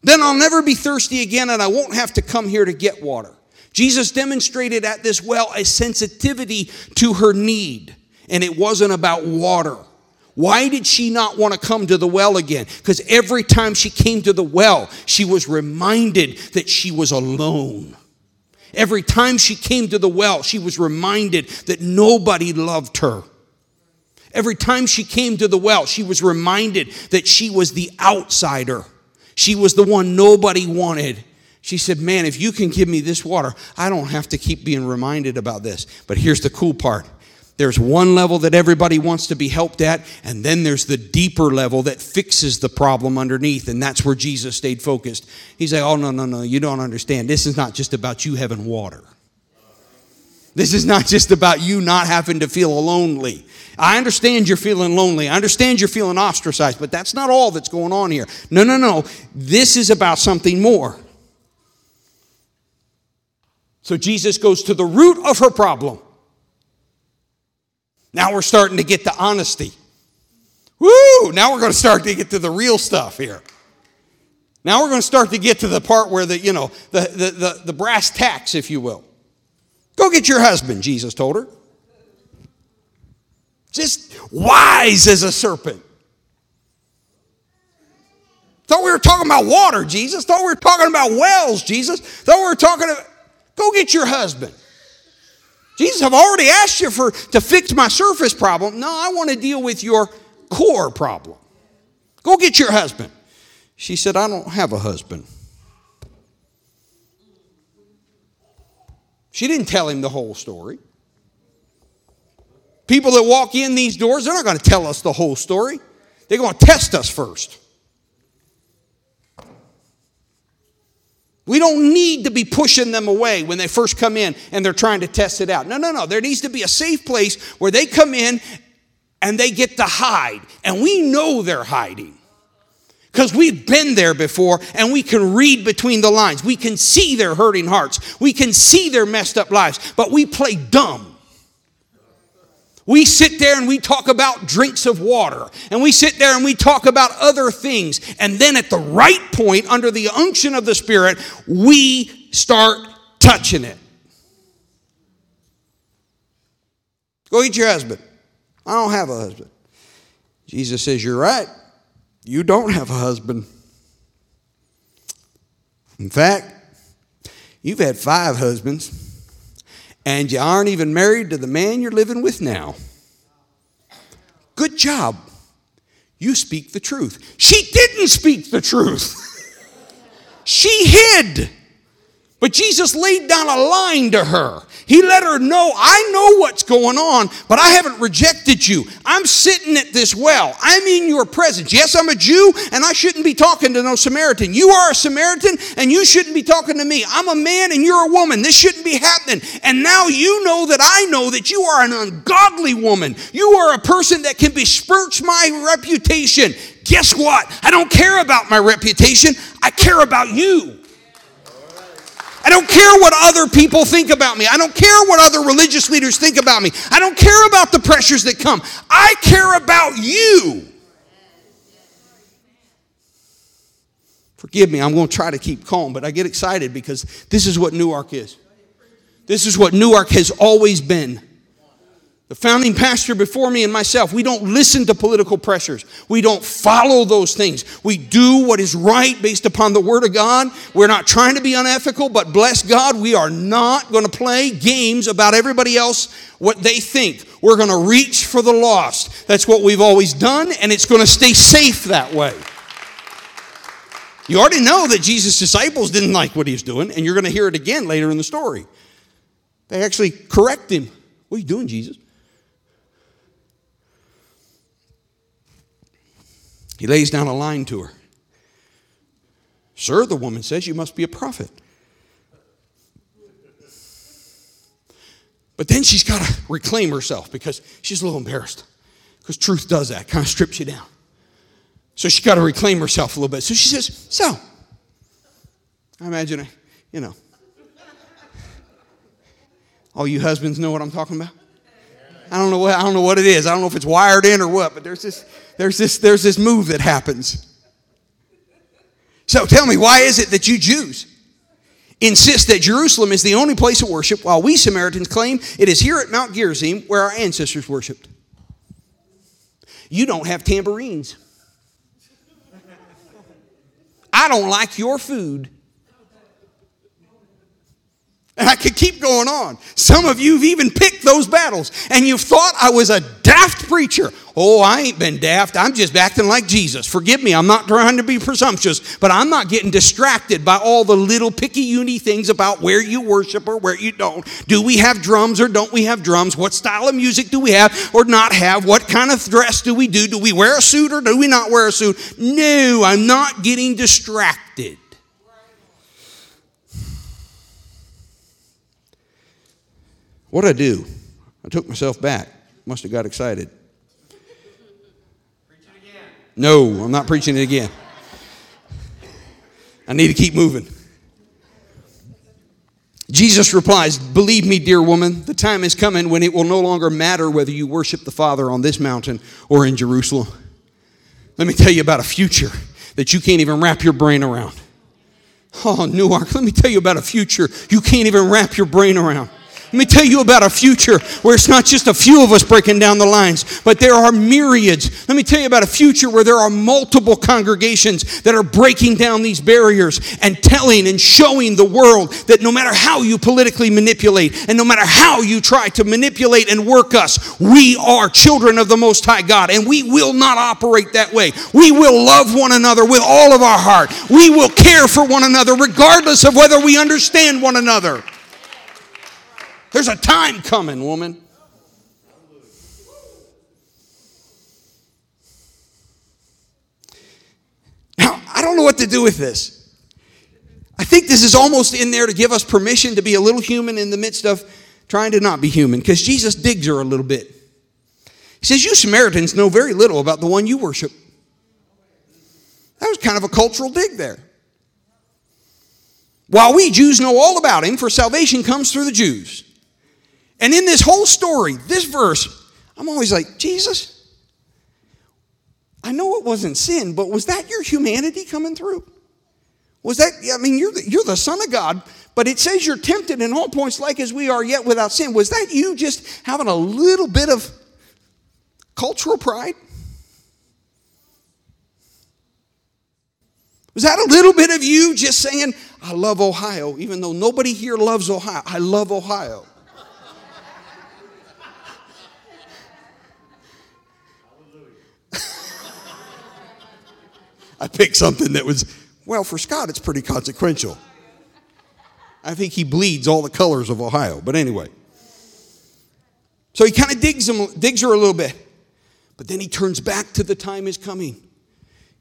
Then I'll never be thirsty again and I won't have to come here to get water. Jesus demonstrated at this well a sensitivity to her need, and it wasn't about water. Why did she not want to come to the well again? Because every time she came to the well, she was reminded that she was alone. Every time she came to the well, she was reminded that nobody loved her. Every time she came to the well, she was reminded that she was the outsider. She was the one nobody wanted. She said, Man, if you can give me this water, I don't have to keep being reminded about this. But here's the cool part there's one level that everybody wants to be helped at, and then there's the deeper level that fixes the problem underneath, and that's where Jesus stayed focused. He's like, Oh, no, no, no, you don't understand. This is not just about you having water. This is not just about you not having to feel lonely. I understand you're feeling lonely. I understand you're feeling ostracized, but that's not all that's going on here. No, no, no. This is about something more. So Jesus goes to the root of her problem. Now we're starting to get to honesty. Woo! Now we're going to start to get to the real stuff here. Now we're going to start to get to the part where the, you know, the, the, the, the brass tacks, if you will. Go get your husband, Jesus told her. Just wise as a serpent. Thought we were talking about water, Jesus. Thought we were talking about wells, Jesus. Thought we were talking about. Go get your husband. Jesus, I've already asked you for to fix my surface problem. No, I want to deal with your core problem. Go get your husband. She said, I don't have a husband. She didn't tell him the whole story. People that walk in these doors, they're not going to tell us the whole story. They're going to test us first. We don't need to be pushing them away when they first come in and they're trying to test it out. No, no, no. There needs to be a safe place where they come in and they get to hide. And we know they're hiding because we've been there before and we can read between the lines. We can see their hurting hearts, we can see their messed up lives, but we play dumb. We sit there and we talk about drinks of water, and we sit there and we talk about other things. And then at the right point, under the unction of the Spirit, we start touching it. Go eat your husband. I don't have a husband. Jesus says, You're right. You don't have a husband. In fact, you've had five husbands and you aren't even married to the man you're living with now. Good job. You speak the truth. She didn't speak the truth, she hid. But Jesus laid down a line to her. He let her know, I know what's going on, but I haven't rejected you. I'm sitting at this well. I'm in your presence. Yes, I'm a Jew, and I shouldn't be talking to no Samaritan. You are a Samaritan, and you shouldn't be talking to me. I'm a man, and you're a woman. This shouldn't be happening. And now you know that I know that you are an ungodly woman. You are a person that can besmirch my reputation. Guess what? I don't care about my reputation, I care about you. I don't care what other people think about me. I don't care what other religious leaders think about me. I don't care about the pressures that come. I care about you. Forgive me, I'm going to try to keep calm, but I get excited because this is what Newark is. This is what Newark has always been. The founding pastor before me and myself, we don't listen to political pressures. We don't follow those things. We do what is right based upon the Word of God. We're not trying to be unethical, but bless God, we are not going to play games about everybody else, what they think. We're going to reach for the lost. That's what we've always done, and it's going to stay safe that way. You already know that Jesus' disciples didn't like what he was doing, and you're going to hear it again later in the story. They actually correct him. What are you doing, Jesus? He lays down a line to her. Sir, the woman says, you must be a prophet. But then she's got to reclaim herself because she's a little embarrassed. Because truth does that, kind of strips you down. So she's got to reclaim herself a little bit. So she says, So, I imagine, you know, all you husbands know what I'm talking about? I don't know what I don't know what it is. I don't know if it's wired in or what, but there's this there's this there's this move that happens. So tell me, why is it that you Jews insist that Jerusalem is the only place of worship, while we Samaritans claim it is here at Mount Gerizim where our ancestors worshipped? You don't have tambourines. I don't like your food. And I could keep going on. Some of you have even picked those battles, and you've thought I was a daft preacher. Oh, I ain't been daft. I'm just acting like Jesus. Forgive me, I'm not trying to be presumptuous, but I'm not getting distracted by all the little picky uni things about where you worship or where you don't. Do we have drums or don't we have drums? What style of music do we have or not have? What kind of dress do we do? Do we wear a suit or do we not wear a suit? No, I'm not getting distracted. What'd I do? I took myself back. Must have got excited. No, I'm not preaching it again. I need to keep moving. Jesus replies, Believe me, dear woman, the time is coming when it will no longer matter whether you worship the Father on this mountain or in Jerusalem. Let me tell you about a future that you can't even wrap your brain around. Oh, Newark, let me tell you about a future you can't even wrap your brain around. Let me tell you about a future where it's not just a few of us breaking down the lines, but there are myriads. Let me tell you about a future where there are multiple congregations that are breaking down these barriers and telling and showing the world that no matter how you politically manipulate and no matter how you try to manipulate and work us, we are children of the Most High God and we will not operate that way. We will love one another with all of our heart. We will care for one another regardless of whether we understand one another. There's a time coming, woman. Now, I don't know what to do with this. I think this is almost in there to give us permission to be a little human in the midst of trying to not be human, because Jesus digs her a little bit. He says, You Samaritans know very little about the one you worship. That was kind of a cultural dig there. While we Jews know all about him, for salvation comes through the Jews. And in this whole story, this verse, I'm always like, Jesus, I know it wasn't sin, but was that your humanity coming through? Was that, I mean, you're the, you're the Son of God, but it says you're tempted in all points like as we are, yet without sin. Was that you just having a little bit of cultural pride? Was that a little bit of you just saying, I love Ohio, even though nobody here loves Ohio? I love Ohio. I picked something that was, well, for Scott, it's pretty consequential. I think he bleeds all the colors of Ohio. But anyway. So he kind of digs, him, digs her a little bit. But then he turns back to the time is coming.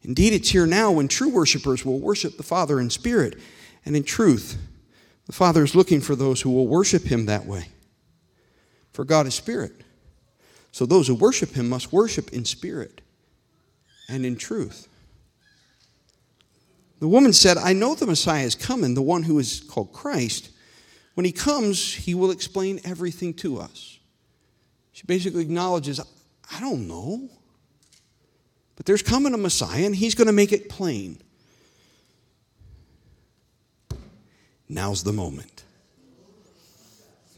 Indeed, it's here now when true worshipers will worship the Father in spirit and in truth. The Father is looking for those who will worship him that way. For God is spirit. So those who worship him must worship in spirit and in truth. The woman said, I know the Messiah is coming, the one who is called Christ. When he comes, he will explain everything to us. She basically acknowledges, I don't know. But there's coming a Messiah, and he's going to make it plain. Now's the moment.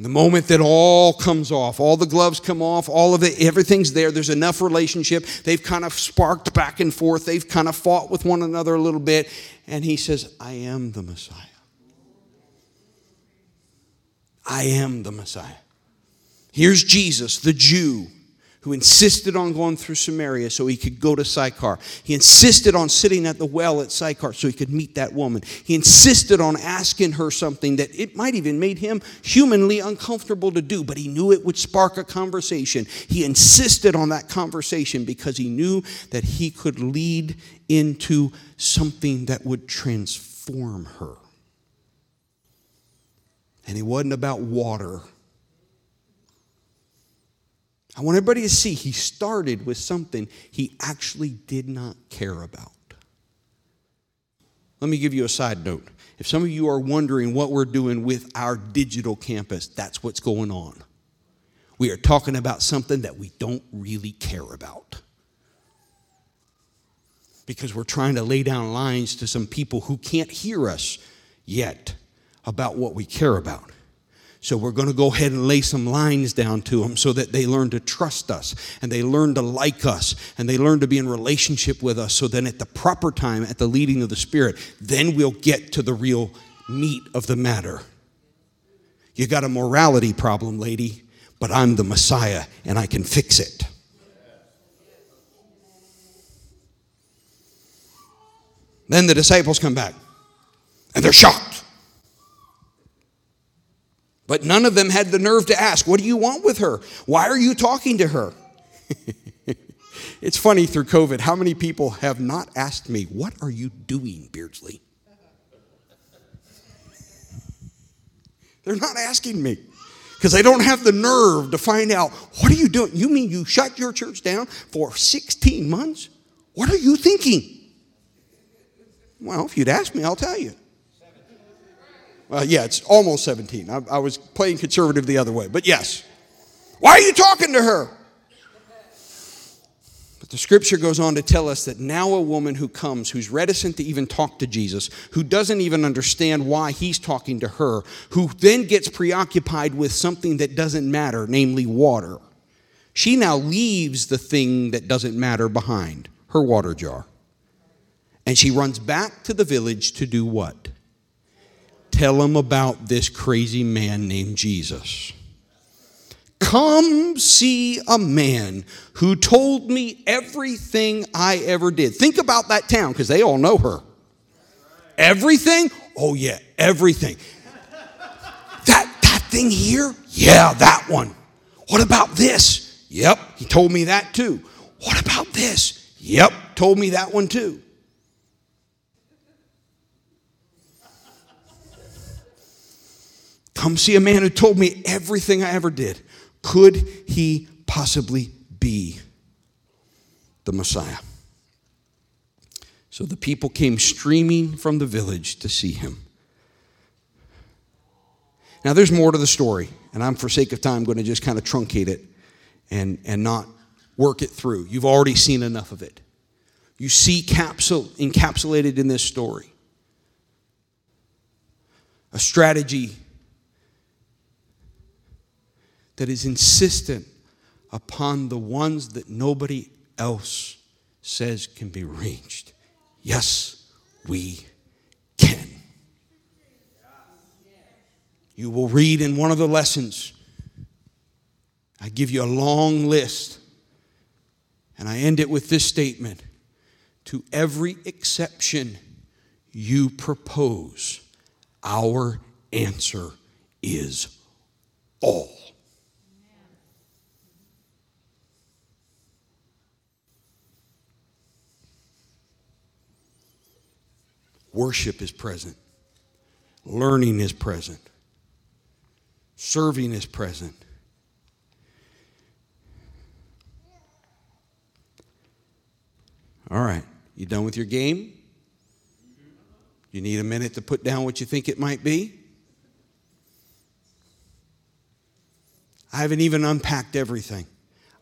The moment that all comes off, all the gloves come off, all of it, everything's there. There's enough relationship. They've kind of sparked back and forth. They've kind of fought with one another a little bit. And he says, I am the Messiah. I am the Messiah. Here's Jesus, the Jew, who insisted on going through Samaria so he could go to Sychar. He insisted on sitting at the well at Sychar so he could meet that woman. He insisted on asking her something that it might even made him humanly uncomfortable to do, but he knew it would spark a conversation. He insisted on that conversation because he knew that he could lead into something that would transform her. And it wasn't about water I want everybody to see he started with something he actually did not care about. Let me give you a side note. If some of you are wondering what we're doing with our digital campus, that's what's going on. We are talking about something that we don't really care about. Because we're trying to lay down lines to some people who can't hear us yet about what we care about. So we're going to go ahead and lay some lines down to them so that they learn to trust us and they learn to like us and they learn to be in relationship with us so then at the proper time at the leading of the spirit then we'll get to the real meat of the matter. You got a morality problem, lady, but I'm the Messiah and I can fix it. Then the disciples come back and they're shocked. But none of them had the nerve to ask, What do you want with her? Why are you talking to her? it's funny through COVID, how many people have not asked me, What are you doing, Beardsley? They're not asking me because they don't have the nerve to find out, What are you doing? You mean you shut your church down for 16 months? What are you thinking? Well, if you'd ask me, I'll tell you. Uh, yeah, it's almost 17. I, I was playing conservative the other way, but yes. Why are you talking to her? But the scripture goes on to tell us that now a woman who comes, who's reticent to even talk to Jesus, who doesn't even understand why he's talking to her, who then gets preoccupied with something that doesn't matter, namely water. She now leaves the thing that doesn't matter behind, her water jar. And she runs back to the village to do what? Tell them about this crazy man named Jesus. Come see a man who told me everything I ever did. Think about that town because they all know her. Everything? Oh, yeah, everything. That, that thing here? Yeah, that one. What about this? Yep, he told me that too. What about this? Yep, told me that one too. Come see a man who told me everything I ever did. Could he possibly be the Messiah? So the people came streaming from the village to see him. Now, there's more to the story, and I'm, for sake of time, going to just kind of truncate it and, and not work it through. You've already seen enough of it. You see capsule, encapsulated in this story a strategy that is insistent upon the ones that nobody else says can be reached. Yes, we can. You will read in one of the lessons, I give you a long list, and I end it with this statement To every exception you propose, our answer is all. Worship is present. Learning is present. Serving is present. All right. You done with your game? You need a minute to put down what you think it might be? I haven't even unpacked everything.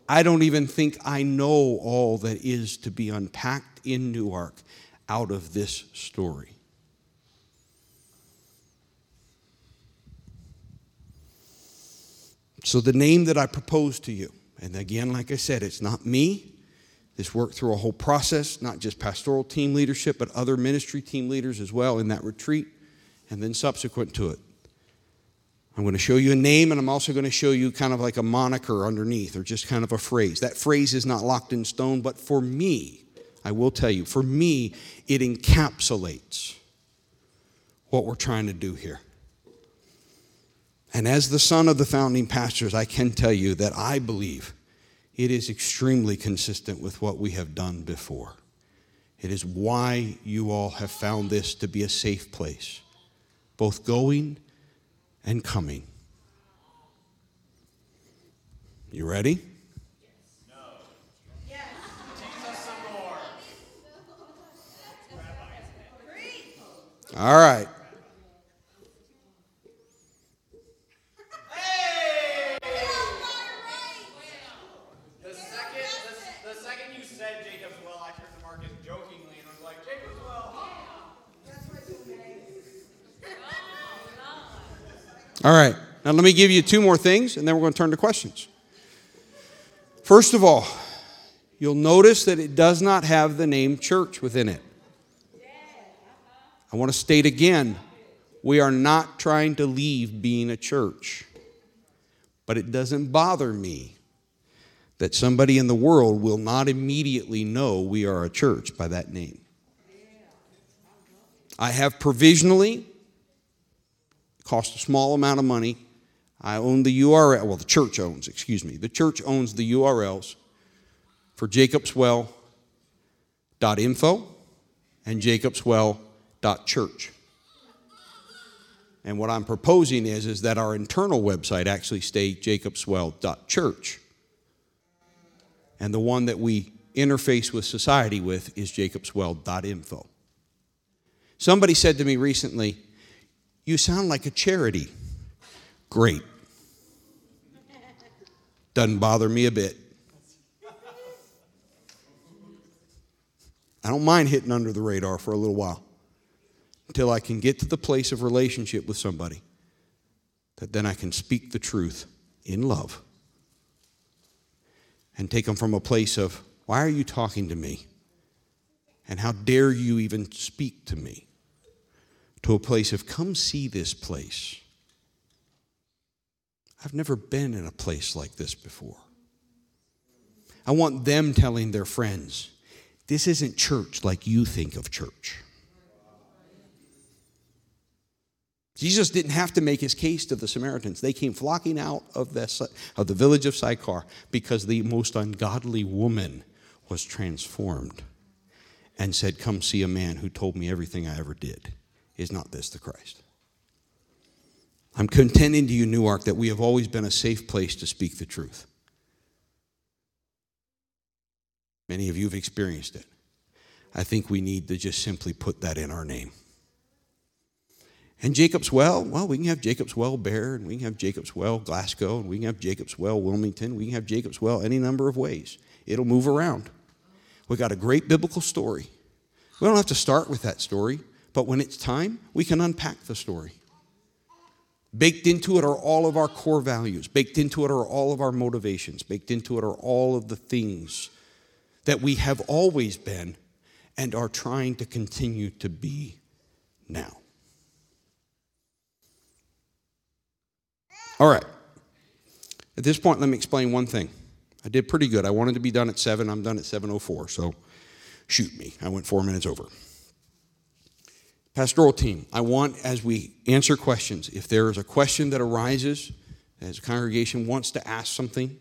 I don't even think I know all that is to be unpacked in Newark out of this story? So, the name that I propose to you, and again, like I said, it's not me. This worked through a whole process, not just pastoral team leadership, but other ministry team leaders as well in that retreat and then subsequent to it. I'm going to show you a name and I'm also going to show you kind of like a moniker underneath or just kind of a phrase. That phrase is not locked in stone, but for me, I will tell you, for me, it encapsulates what we're trying to do here. And as the son of the founding pastors, I can tell you that I believe it is extremely consistent with what we have done before. It is why you all have found this to be a safe place, both going and coming. You ready? All right. All right. Now, let me give you two more things, and then we're going to turn to questions. First of all, you'll notice that it does not have the name church within it. I want to state again we are not trying to leave being a church. But it doesn't bother me that somebody in the world will not immediately know we are a church by that name. I have provisionally cost a small amount of money. I own the URL, well, the church owns, excuse me. The church owns the URLs for jacobswell.info and jacobswell.church. And what I'm proposing is, is that our internal website actually stay jacobswell.church. And the one that we interface with society with is jacobswell.info. Somebody said to me recently, you sound like a charity. Great. Doesn't bother me a bit. I don't mind hitting under the radar for a little while until I can get to the place of relationship with somebody that then I can speak the truth in love and take them from a place of, why are you talking to me? And how dare you even speak to me? to a place of come see this place. I've never been in a place like this before. I want them telling their friends, this isn't church like you think of church. Jesus didn't have to make his case to the Samaritans. They came flocking out of the, of the village of Sychar because the most ungodly woman was transformed and said, Come see a man who told me everything I ever did. Is not this the Christ? I'm contending to you, Newark, that we have always been a safe place to speak the truth. Many of you have experienced it. I think we need to just simply put that in our name. And Jacob's Well, well, we can have Jacob's Well Bear, and we can have Jacob's Well Glasgow, and we can have Jacob's Well Wilmington, we can have Jacob's Well any number of ways. It'll move around. We got a great biblical story. We don't have to start with that story. But when it's time, we can unpack the story. Baked into it are all of our core values. Baked into it are all of our motivations. Baked into it are all of the things that we have always been and are trying to continue to be now. All right. At this point, let me explain one thing. I did pretty good. I wanted to be done at 7. I'm done at 7.04, so shoot me. I went four minutes over. Pastoral team, I want as we answer questions, if there is a question that arises as a congregation wants to ask something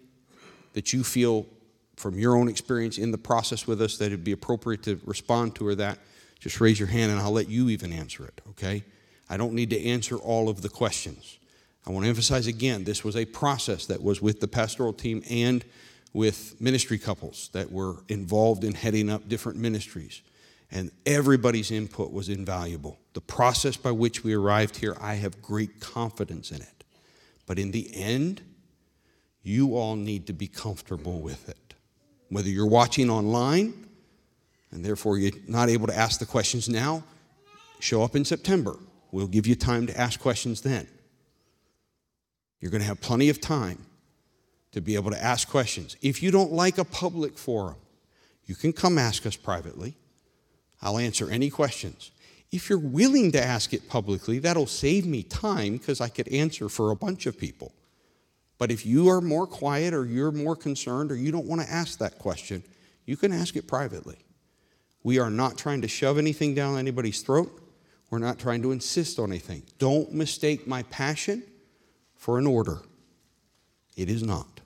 that you feel from your own experience in the process with us that it'd be appropriate to respond to or that, just raise your hand and I'll let you even answer it, okay? I don't need to answer all of the questions. I want to emphasize again this was a process that was with the pastoral team and with ministry couples that were involved in heading up different ministries and everybody's input was invaluable. The process by which we arrived here, I have great confidence in it. But in the end, you all need to be comfortable with it. Whether you're watching online and therefore you're not able to ask the questions now, show up in September. We'll give you time to ask questions then. You're going to have plenty of time to be able to ask questions. If you don't like a public forum, you can come ask us privately. I'll answer any questions. If you're willing to ask it publicly, that'll save me time because I could answer for a bunch of people. But if you are more quiet or you're more concerned or you don't want to ask that question, you can ask it privately. We are not trying to shove anything down anybody's throat. We're not trying to insist on anything. Don't mistake my passion for an order. It is not.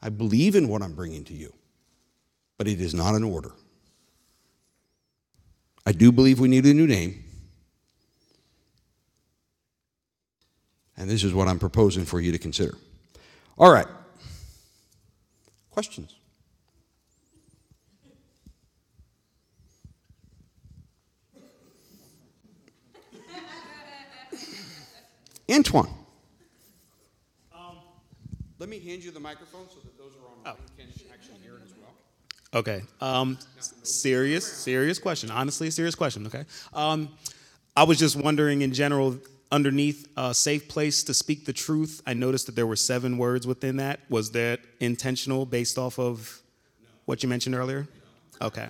I believe in what I'm bringing to you, but it is not an order. I do believe we need a new name. And this is what I'm proposing for you to consider. All right. Questions? Antoine. Let me hand you the microphone so that those are on. Oh. Can actually hear it as well. Okay. Um, serious, serious question. Honestly, a serious question. Okay. Um, I was just wondering, in general, underneath a safe place to speak the truth. I noticed that there were seven words within that. Was that intentional, based off of what you mentioned earlier? Okay.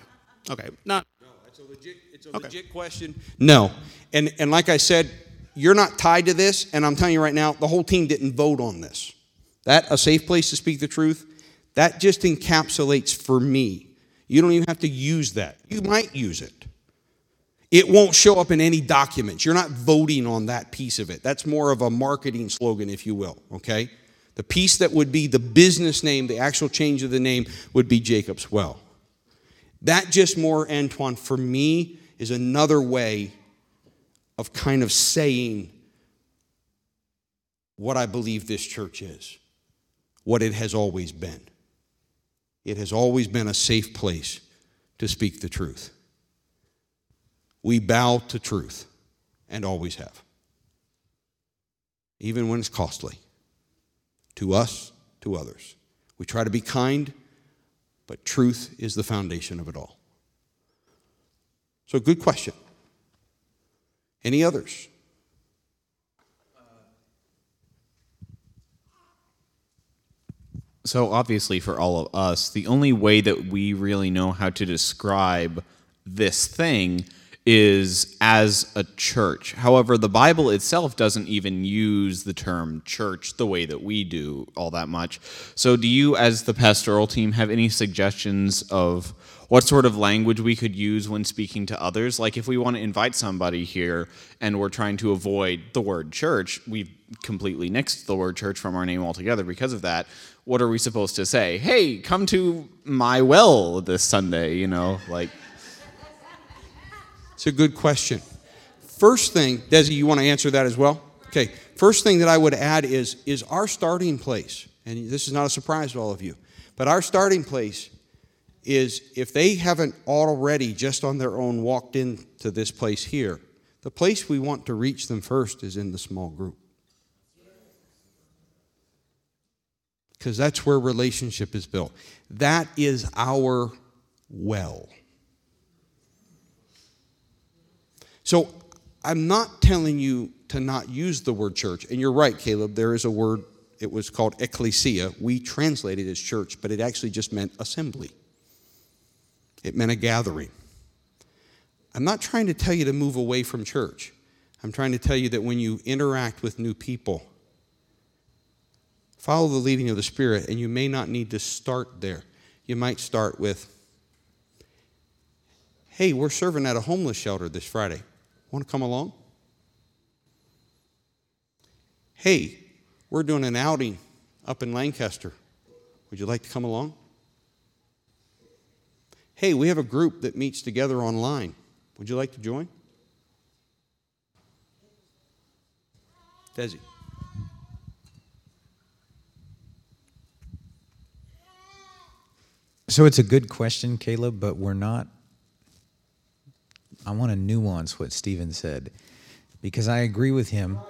Okay. Not. No, it's a legit. It's a okay. legit question. No, and and like I said, you're not tied to this, and I'm telling you right now, the whole team didn't vote on this. That, a safe place to speak the truth, that just encapsulates for me. You don't even have to use that. You might use it. It won't show up in any documents. You're not voting on that piece of it. That's more of a marketing slogan, if you will, okay? The piece that would be the business name, the actual change of the name, would be Jacob's Well. That just more, Antoine, for me, is another way of kind of saying what I believe this church is, what it has always been. It has always been a safe place to speak the truth. We bow to truth and always have, even when it's costly to us, to others. We try to be kind, but truth is the foundation of it all. So, good question. Any others? So, obviously, for all of us, the only way that we really know how to describe this thing is as a church. However, the Bible itself doesn't even use the term church the way that we do all that much. So, do you, as the pastoral team, have any suggestions of what sort of language we could use when speaking to others. Like if we want to invite somebody here and we're trying to avoid the word church, we've completely nixed the word church from our name altogether because of that. What are we supposed to say? Hey, come to my well this Sunday, you know, like. It's a good question. First thing, Desi, you want to answer that as well? Okay. First thing that I would add is is our starting place, and this is not a surprise to all of you, but our starting place is if they haven't already, just on their own, walked into this place here, the place we want to reach them first is in the small group. Because that's where relationship is built. That is our well. So I'm not telling you to not use the word church. And you're right, Caleb, there is a word, it was called ecclesia. We translate it as church, but it actually just meant assembly. It meant a gathering. I'm not trying to tell you to move away from church. I'm trying to tell you that when you interact with new people, follow the leading of the Spirit, and you may not need to start there. You might start with, hey, we're serving at a homeless shelter this Friday. Want to come along? Hey, we're doing an outing up in Lancaster. Would you like to come along? hey, we have a group that meets together online. Would you like to join? Desi. So it's a good question, Caleb, but we're not. I want to nuance what Stephen said because I agree with him.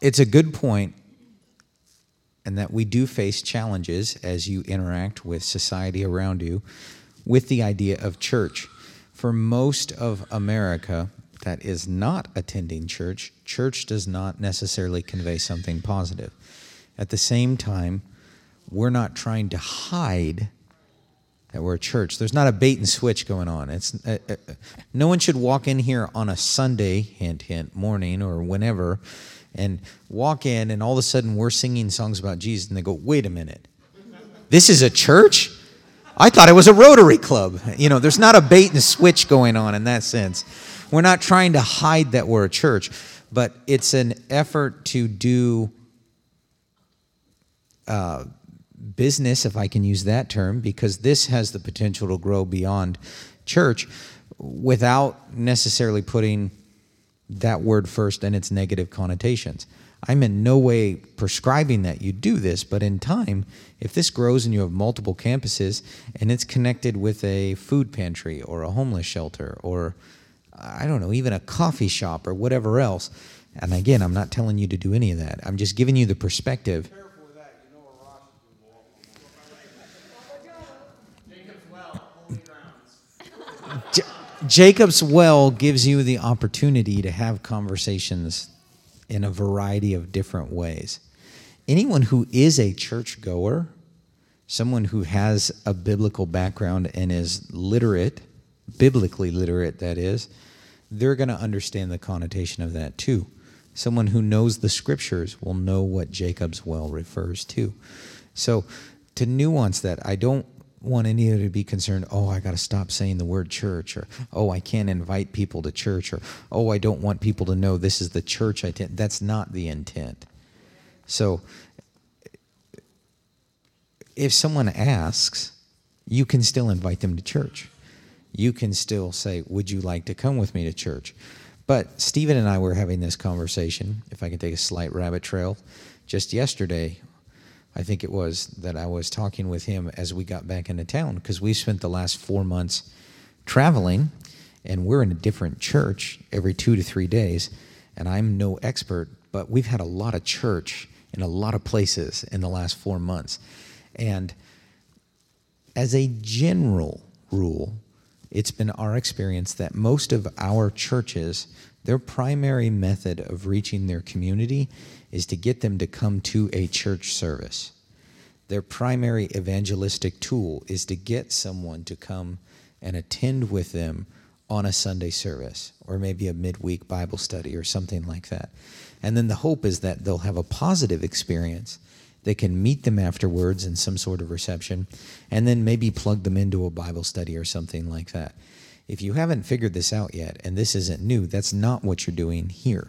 It's a good point and that we do face challenges as you interact with society around you with the idea of church. For most of America, that is not attending church, church does not necessarily convey something positive. At the same time, we're not trying to hide that we're a church. There's not a bait and switch going on. It's uh, uh, no one should walk in here on a Sunday, hint hint, morning or whenever, and walk in and all of a sudden we're singing songs about Jesus and they go, "Wait a minute, this is a church." I thought it was a Rotary Club. You know, there's not a bait and switch going on in that sense. We're not trying to hide that we're a church, but it's an effort to do uh, business, if I can use that term, because this has the potential to grow beyond church without necessarily putting that word first and its negative connotations. I'm in no way prescribing that you do this, but in time, if this grows and you have multiple campuses and it's connected with a food pantry or a homeless shelter or I don't know, even a coffee shop or whatever else, and again, I'm not telling you to do any of that. I'm just giving you the perspective. J- Jacob's Well gives you the opportunity to have conversations in a variety of different ways. Anyone who is a churchgoer, someone who has a biblical background and is literate, biblically literate, that is, they're going to understand the connotation of that too. Someone who knows the scriptures will know what Jacob's well refers to. So, to nuance that, I don't want any of to be concerned, oh, I got to stop saying the word church, or oh, I can't invite people to church, or oh, I don't want people to know this is the church I attend. That's not the intent. So, if someone asks, you can still invite them to church. You can still say, Would you like to come with me to church? But Stephen and I were having this conversation, if I can take a slight rabbit trail, just yesterday I think it was that I was talking with him as we got back into town because we spent the last four months traveling and we're in a different church every two to three days. And I'm no expert, but we've had a lot of church in a lot of places in the last four months. And as a general rule, it's been our experience that most of our churches, their primary method of reaching their community is to get them to come to a church service. Their primary evangelistic tool is to get someone to come and attend with them on a Sunday service or maybe a midweek Bible study or something like that. And then the hope is that they'll have a positive experience. They can meet them afterwards in some sort of reception and then maybe plug them into a Bible study or something like that. If you haven't figured this out yet and this isn't new, that's not what you're doing here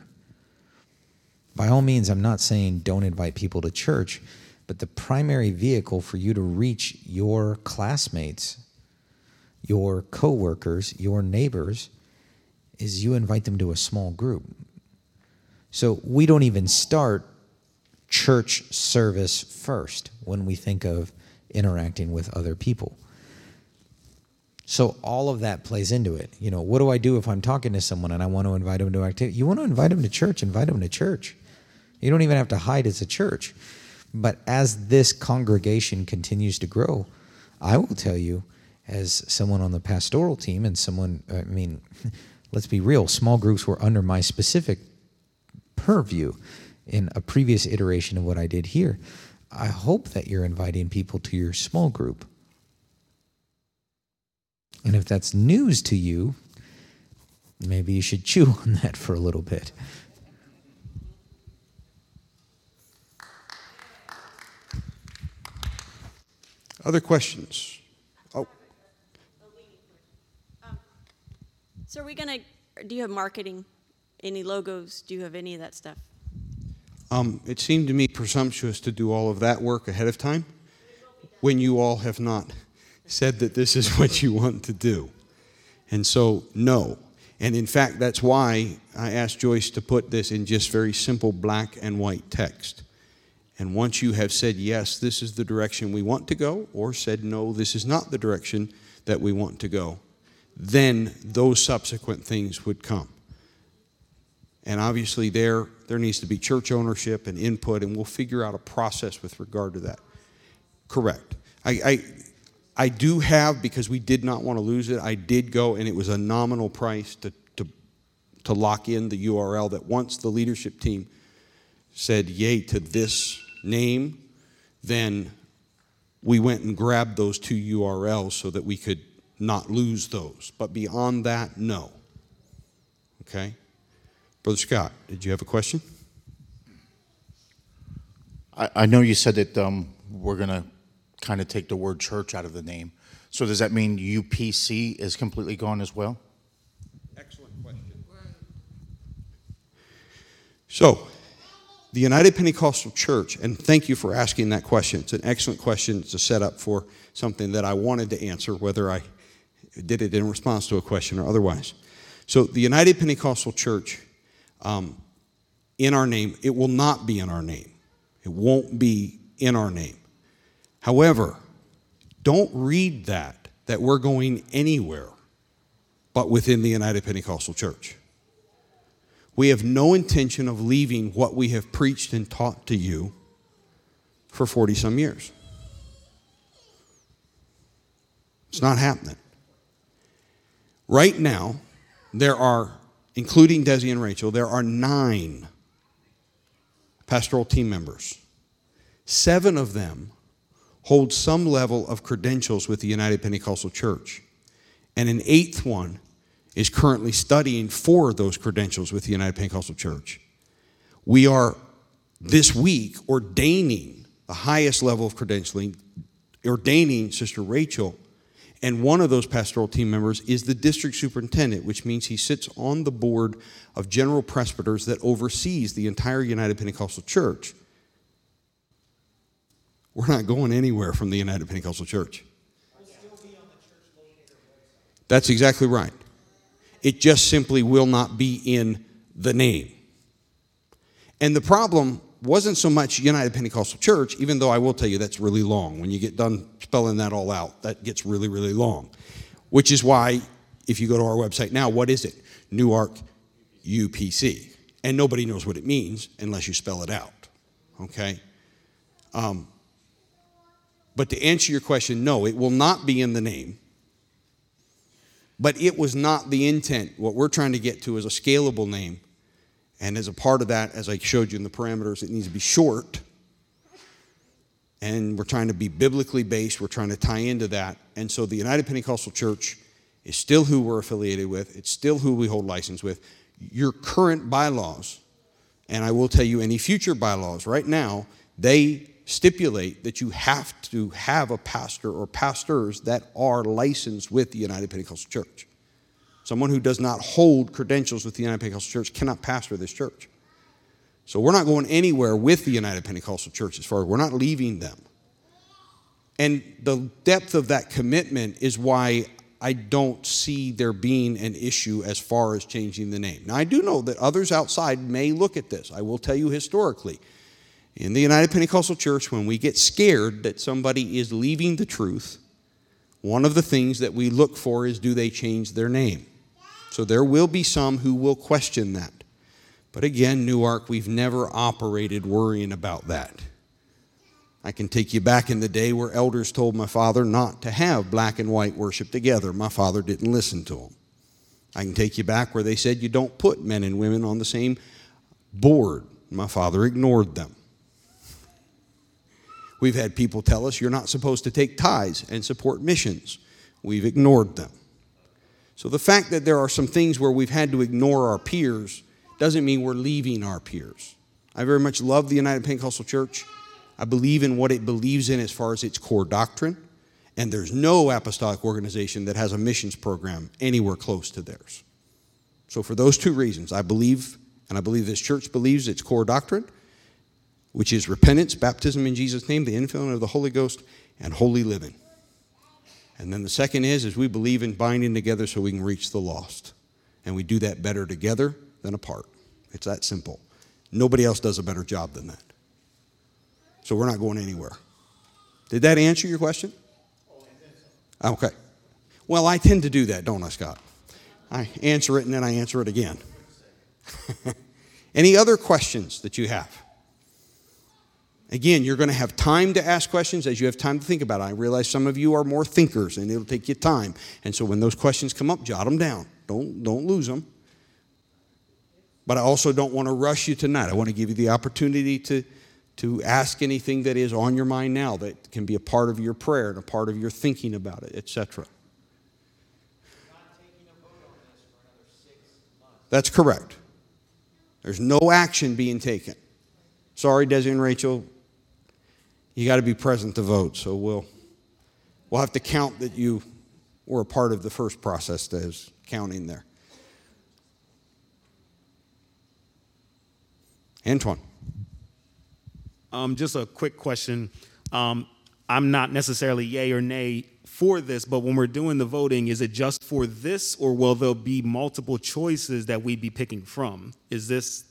by all means, I'm not saying don't invite people to church, but the primary vehicle for you to reach your classmates, your coworkers, your neighbors is you invite them to a small group. So we don't even start church service first when we think of interacting with other people. So all of that plays into it. You know, what do I do if I'm talking to someone and I want to invite them to activity? You want to invite them to church, invite them to church. You don't even have to hide as a church. But as this congregation continues to grow, I will tell you, as someone on the pastoral team and someone, I mean, let's be real, small groups were under my specific purview in a previous iteration of what I did here. I hope that you're inviting people to your small group. And if that's news to you, maybe you should chew on that for a little bit. Other questions? Oh, So are we gonna, do you have marketing? Any logos? Do you have any of that stuff? um, it seemed to me presumptuous to do all of that work ahead of time when you all have not said that this is what you want to do. And so, no. And in fact, that's why I asked Joyce to put this in just very simple black and white text. And once you have said, yes, this is the direction we want to go, or said, no, this is not the direction that we want to go, then those subsequent things would come. And obviously, there, there needs to be church ownership and input, and we'll figure out a process with regard to that. Correct. I, I, I do have, because we did not want to lose it, I did go, and it was a nominal price to, to, to lock in the URL that once the leadership team said yay to this name, then we went and grabbed those two URLs so that we could not lose those. But beyond that, no. Okay? Brother Scott, did you have a question? I, I know you said that um, we're going to kind of take the word church out of the name. So does that mean UPC is completely gone as well? Excellent question. So, the United Pentecostal Church, and thank you for asking that question. It's an excellent question. It's a setup for something that I wanted to answer, whether I did it in response to a question or otherwise. So, the United Pentecostal Church, um, in our name, it will not be in our name. It won't be in our name. However, don't read that, that we're going anywhere but within the United Pentecostal Church. We have no intention of leaving what we have preached and taught to you for 40 some years. It's not happening. Right now, there are, including Desi and Rachel, there are nine pastoral team members. Seven of them hold some level of credentials with the United Pentecostal Church, and an eighth one is currently studying for those credentials with the United Pentecostal Church. We are this week ordaining the highest level of credentialing, ordaining Sister Rachel, and one of those pastoral team members is the district superintendent, which means he sits on the board of general presbyters that oversees the entire United Pentecostal Church. We're not going anywhere from the United Pentecostal Church. That's exactly right. It just simply will not be in the name. And the problem wasn't so much United Pentecostal Church, even though I will tell you that's really long. When you get done spelling that all out, that gets really, really long. Which is why, if you go to our website now, what is it? Newark UPC. And nobody knows what it means unless you spell it out. Okay? Um, but to answer your question, no, it will not be in the name. But it was not the intent. What we're trying to get to is a scalable name. And as a part of that, as I showed you in the parameters, it needs to be short. And we're trying to be biblically based. We're trying to tie into that. And so the United Pentecostal Church is still who we're affiliated with, it's still who we hold license with. Your current bylaws, and I will tell you any future bylaws right now, they stipulate that you have to have a pastor or pastors that are licensed with the United Pentecostal Church. Someone who does not hold credentials with the United Pentecostal Church cannot pastor this church. So we're not going anywhere with the United Pentecostal Church as far as we're not leaving them. And the depth of that commitment is why I don't see there being an issue as far as changing the name. Now, I do know that others outside may look at this. I will tell you historically in the United Pentecostal Church, when we get scared that somebody is leaving the truth, one of the things that we look for is do they change their name? So there will be some who will question that. But again, Newark, we've never operated worrying about that. I can take you back in the day where elders told my father not to have black and white worship together. My father didn't listen to them. I can take you back where they said you don't put men and women on the same board. My father ignored them. We've had people tell us you're not supposed to take tithes and support missions. We've ignored them. So the fact that there are some things where we've had to ignore our peers doesn't mean we're leaving our peers. I very much love the United Pentecostal Church. I believe in what it believes in as far as its core doctrine, and there's no apostolic organization that has a missions program anywhere close to theirs. So, for those two reasons, I believe, and I believe this church believes its core doctrine, which is repentance, baptism in Jesus' name, the infilling of the Holy Ghost, and holy living. And then the second is, is we believe in binding together so we can reach the lost. And we do that better together than apart. It's that simple. Nobody else does a better job than that. So we're not going anywhere. Did that answer your question? Okay. Well, I tend to do that, don't I, Scott? I answer it and then I answer it again. Any other questions that you have? Again, you're going to have time to ask questions as you have time to think about it. I realize some of you are more thinkers and it'll take you time. And so when those questions come up, jot them down. Don't, don't lose them. But I also don't want to rush you tonight. I want to give you the opportunity to, to ask anything that is on your mind now that can be a part of your prayer and a part of your thinking about it, etc. That's correct. There's no action being taken. Sorry, Desi and Rachel, you got to be present to vote, so we'll, we'll have to count that you were a part of the first process that is counting there. Antoine. Um, just a quick question. Um, I'm not necessarily yay or nay for this, but when we're doing the voting, is it just for this, or will there be multiple choices that we'd be picking from? Is this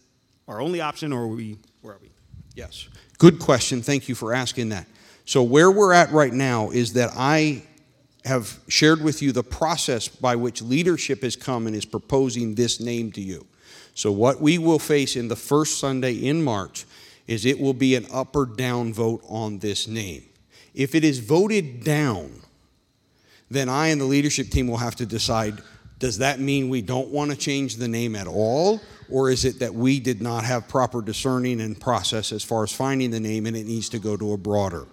our only option, or are we where are we? Yes. Good question. Thank you for asking that. So, where we're at right now is that I have shared with you the process by which leadership has come and is proposing this name to you. So, what we will face in the first Sunday in March is it will be an up or down vote on this name. If it is voted down, then I and the leadership team will have to decide does that mean we don't want to change the name at all? Or is it that we did not have proper discerning and process as far as finding the name and it needs to go to a broader?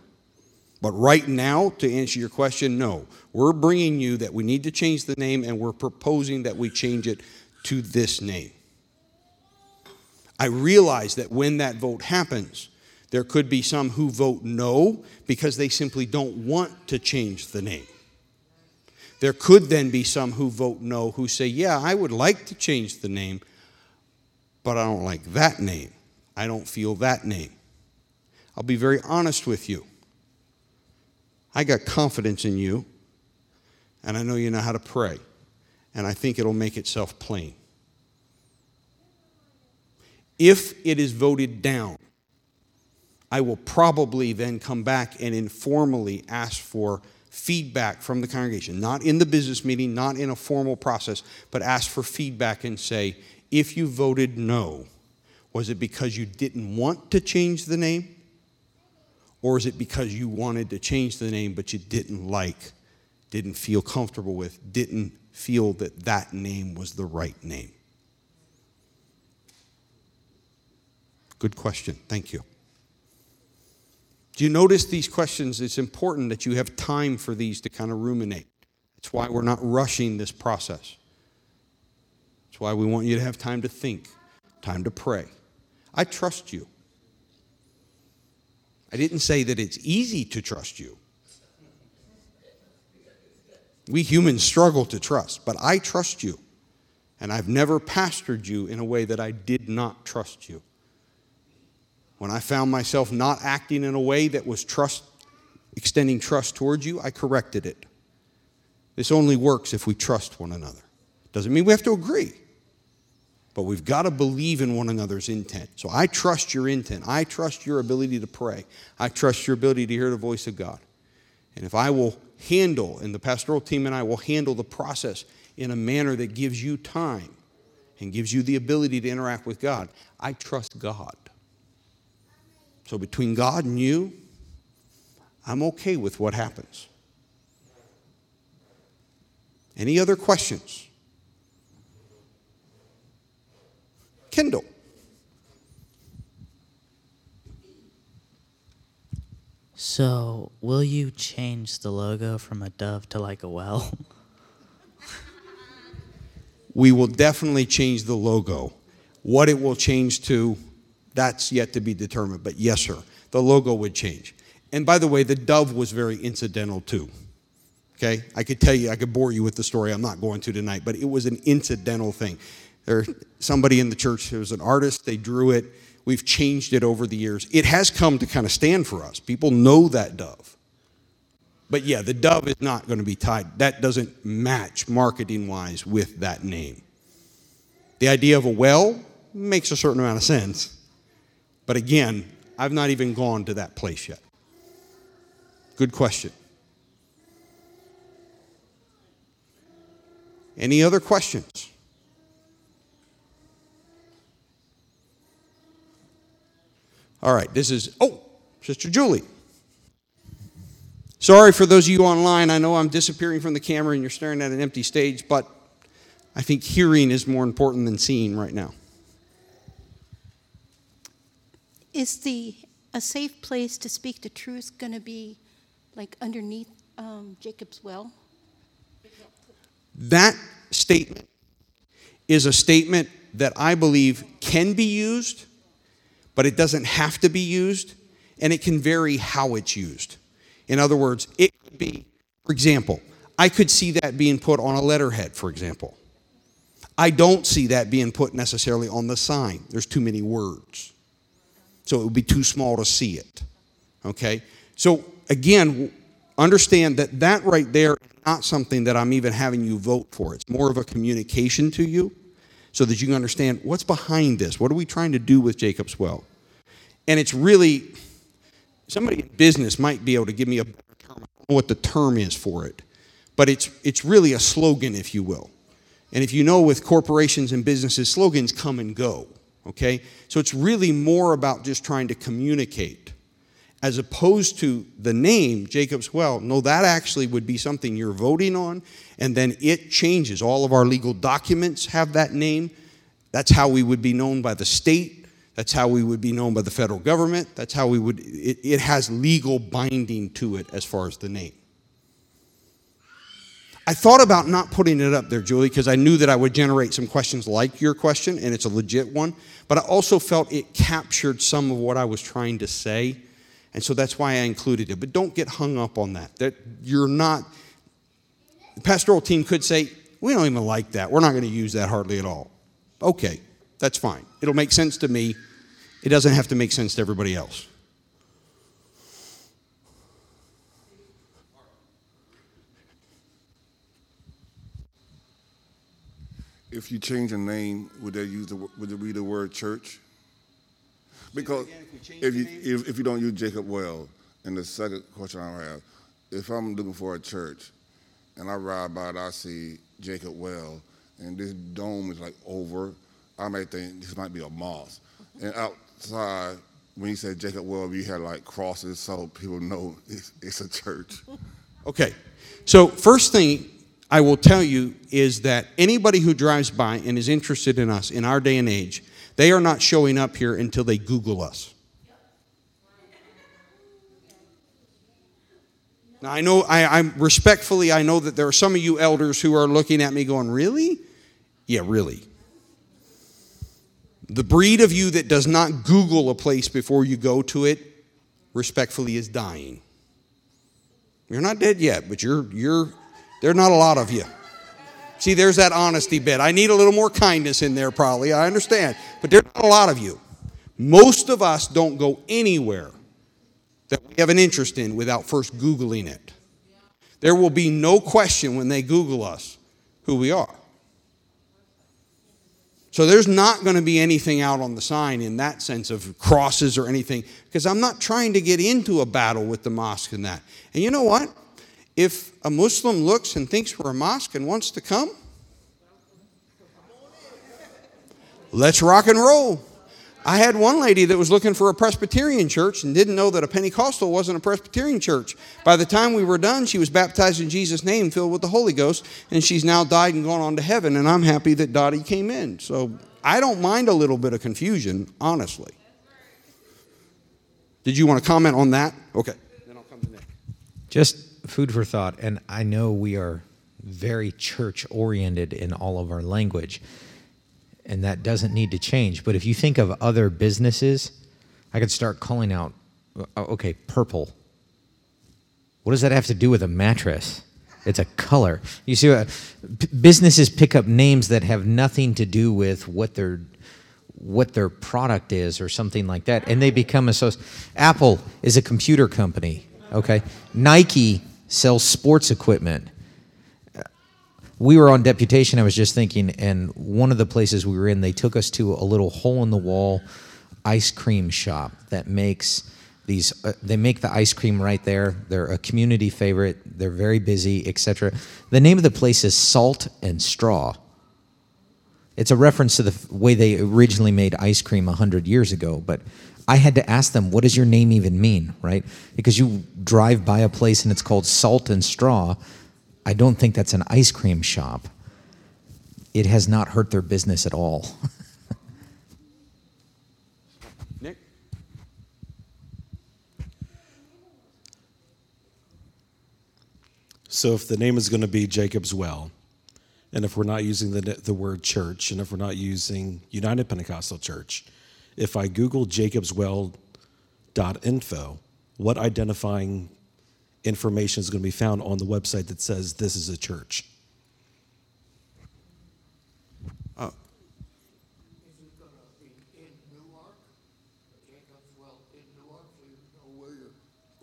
But right now, to answer your question, no. We're bringing you that we need to change the name and we're proposing that we change it to this name. I realize that when that vote happens, there could be some who vote no because they simply don't want to change the name. There could then be some who vote no who say, Yeah, I would like to change the name, but I don't like that name. I don't feel that name. I'll be very honest with you. I got confidence in you, and I know you know how to pray, and I think it'll make itself plain. If it is voted down, I will probably then come back and informally ask for feedback from the congregation, not in the business meeting, not in a formal process, but ask for feedback and say, if you voted no, was it because you didn't want to change the name? Or is it because you wanted to change the name but you didn't like, didn't feel comfortable with, didn't feel that that name was the right name? Good question. Thank you. Do you notice these questions? It's important that you have time for these to kind of ruminate. That's why we're not rushing this process. That's why we want you to have time to think, time to pray. I trust you. I didn't say that it's easy to trust you. We humans struggle to trust, but I trust you. And I've never pastored you in a way that I did not trust you. When I found myself not acting in a way that was trust, extending trust towards you, I corrected it. This only works if we trust one another. Doesn't mean we have to agree, but we've got to believe in one another's intent. So I trust your intent. I trust your ability to pray. I trust your ability to hear the voice of God. And if I will handle, and the pastoral team and I will handle the process in a manner that gives you time and gives you the ability to interact with God, I trust God. So between God and you, I'm okay with what happens. Any other questions? Kendall. So, will you change the logo from a dove to like a well? We will definitely change the logo. What it will change to, that's yet to be determined. But yes, sir, the logo would change. And by the way, the dove was very incidental too. Okay? I could tell you, I could bore you with the story. I'm not going to tonight, but it was an incidental thing. There, somebody in the church, there was an artist, they drew it. We've changed it over the years. It has come to kind of stand for us. People know that dove. But yeah, the dove is not going to be tied. That doesn't match marketing wise with that name. The idea of a well makes a certain amount of sense. But again, I've not even gone to that place yet. Good question. Any other questions? All right, this is, oh, Sister Julie. Sorry for those of you online. I know I'm disappearing from the camera and you're staring at an empty stage, but I think hearing is more important than seeing right now. Is the a safe place to speak the truth going to be like underneath um, Jacob's well? That statement is a statement that I believe can be used, but it doesn't have to be used, and it can vary how it's used. In other words, it could be, for example, I could see that being put on a letterhead, for example. I don't see that being put necessarily on the sign. There's too many words. So it would be too small to see it. Okay? So again, understand that that right there is not something that I'm even having you vote for. It's more of a communication to you so that you can understand what's behind this. What are we trying to do with Jacob's Well? And it's really, somebody in business might be able to give me a better term. What the term is for it, but it's, it's really a slogan, if you will. And if you know with corporations and businesses, slogans come and go, okay? So it's really more about just trying to communicate as opposed to the name Jacob's Well. No, that actually would be something you're voting on, and then it changes. All of our legal documents have that name. That's how we would be known by the state. That's how we would be known by the federal government. That's how we would, it, it has legal binding to it as far as the name. I thought about not putting it up there, Julie, because I knew that I would generate some questions like your question, and it's a legit one. But I also felt it captured some of what I was trying to say, and so that's why I included it. But don't get hung up on that. That you're not. The pastoral team could say, "We don't even like that. We're not going to use that hardly at all." Okay, that's fine. It'll make sense to me. It doesn't have to make sense to everybody else. If you change the name, would they use the would it be the word church? Because if you if, if you don't use Jacob well, and the second question I have, if I'm looking for a church, and I ride by it, I see Jacob well, and this dome is like over, I might think this might be a mosque. And outside, when you said Jacob well, you had like crosses so people know it's, it's a church. Okay. So, first thing I will tell you is that anybody who drives by and is interested in us in our day and age, they are not showing up here until they Google us. Now, I know, I, I'm respectfully, I know that there are some of you elders who are looking at me going, Really? Yeah, really. The breed of you that does not Google a place before you go to it, respectfully, is dying. You're not dead yet, but you're, you're, there are not a lot of you. See, there's that honesty bit. I need a little more kindness in there, probably. I understand. But there's not a lot of you. Most of us don't go anywhere that we have an interest in without first Googling it. There will be no question when they Google us who we are. So there's not going to be anything out on the sign in that sense of crosses or anything, because I'm not trying to get into a battle with the mosque and that. And you know what? If a Muslim looks and thinks we're a mosque and wants to come, let's rock and roll. I had one lady that was looking for a Presbyterian church and didn't know that a Pentecostal wasn't a Presbyterian church. By the time we were done, she was baptized in Jesus' name, filled with the Holy Ghost, and she's now died and gone on to heaven. And I'm happy that Dottie came in. So I don't mind a little bit of confusion, honestly. Did you want to comment on that? Okay. Then I'll come to Nick. Just food for thought. And I know we are very church oriented in all of our language, and that doesn't need to change. But if you think of other businesses, I could start calling out, uh, okay, purple. What does that have to do with a mattress? It's a color. You see, uh, p- businesses pick up names that have nothing to do with what their what their product is or something like that, and they become associated. Apple is a computer company. Okay, Nike sells sports equipment. We were on deputation. I was just thinking, and one of the places we were in, they took us to a little hole in the wall ice cream shop that makes these uh, they make the ice cream right there they're a community favorite they're very busy etc the name of the place is salt and straw it's a reference to the way they originally made ice cream 100 years ago, but I had to ask them, what does your name even mean, right? Because you drive by a place and it's called Salt and Straw. I don't think that's an ice cream shop. It has not hurt their business at all. Nick? So, if the name is going to be Jacob's Well, and if we're not using the, the word church, and if we're not using United Pentecostal Church, if I Google jacobswell.info, what identifying information is going to be found on the website that says this is a church?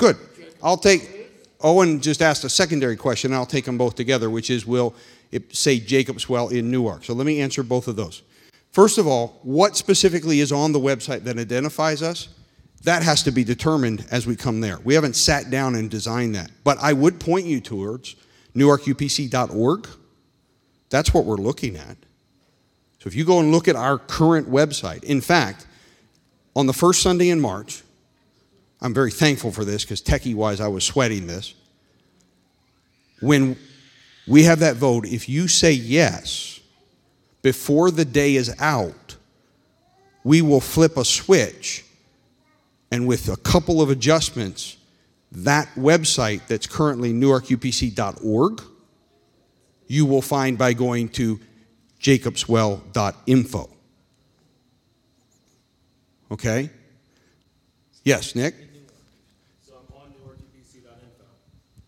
Good. I'll take, Owen just asked a secondary question, and I'll take them both together, which is will it say Jacob's Well in Newark? So let me answer both of those. First of all, what specifically is on the website that identifies us? That has to be determined as we come there. We haven't sat down and designed that. But I would point you towards newarkupc.org. That's what we're looking at. So if you go and look at our current website, in fact, on the first Sunday in March, I'm very thankful for this because techie wise, I was sweating this. When we have that vote, if you say yes before the day is out, we will flip a switch and with a couple of adjustments, that website that's currently newarkupc.org, you will find by going to jacobswell.info. Okay? Yes, Nick? So I'm on newarkupc.info.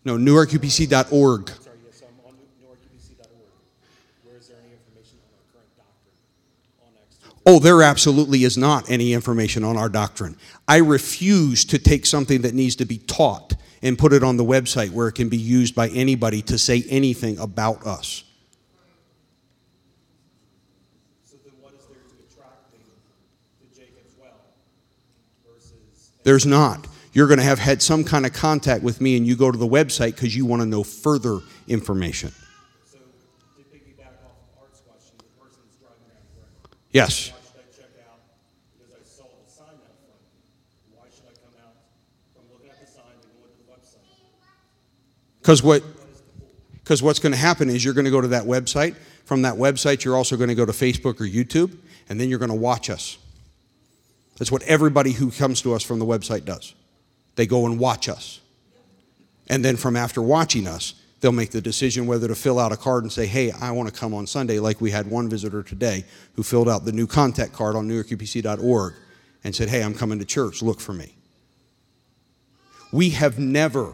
No, newarkupc.org. Sorry, yes, I'm on newarkupc.org. Where is there any information on our current doctrine on Acts 2? Oh, there absolutely is not any information on our doctrine. I refuse to take something that needs to be taught and put it on the website where it can be used by anybody to say anything about us. So then what is there to attract them to Well versus There's not. You're going to have had some kind of contact with me and you go to the website because you want to know further information. So to piggyback off Art's question, the person driving around correct? Yes. Why should I check out because I saw the sign out front? Why should I come out from looking at the sign to going to the website? Because what, because what's going to happen is you're going to go to that website. From that website, you're also going to go to Facebook or YouTube, and then you're going to watch us. That's what everybody who comes to us from the website does. They go and watch us. And then from after watching us, they'll make the decision whether to fill out a card and say, hey, I want to come on Sunday, like we had one visitor today who filled out the new contact card on newarkupc.org and said, hey, I'm coming to church, look for me. We have never,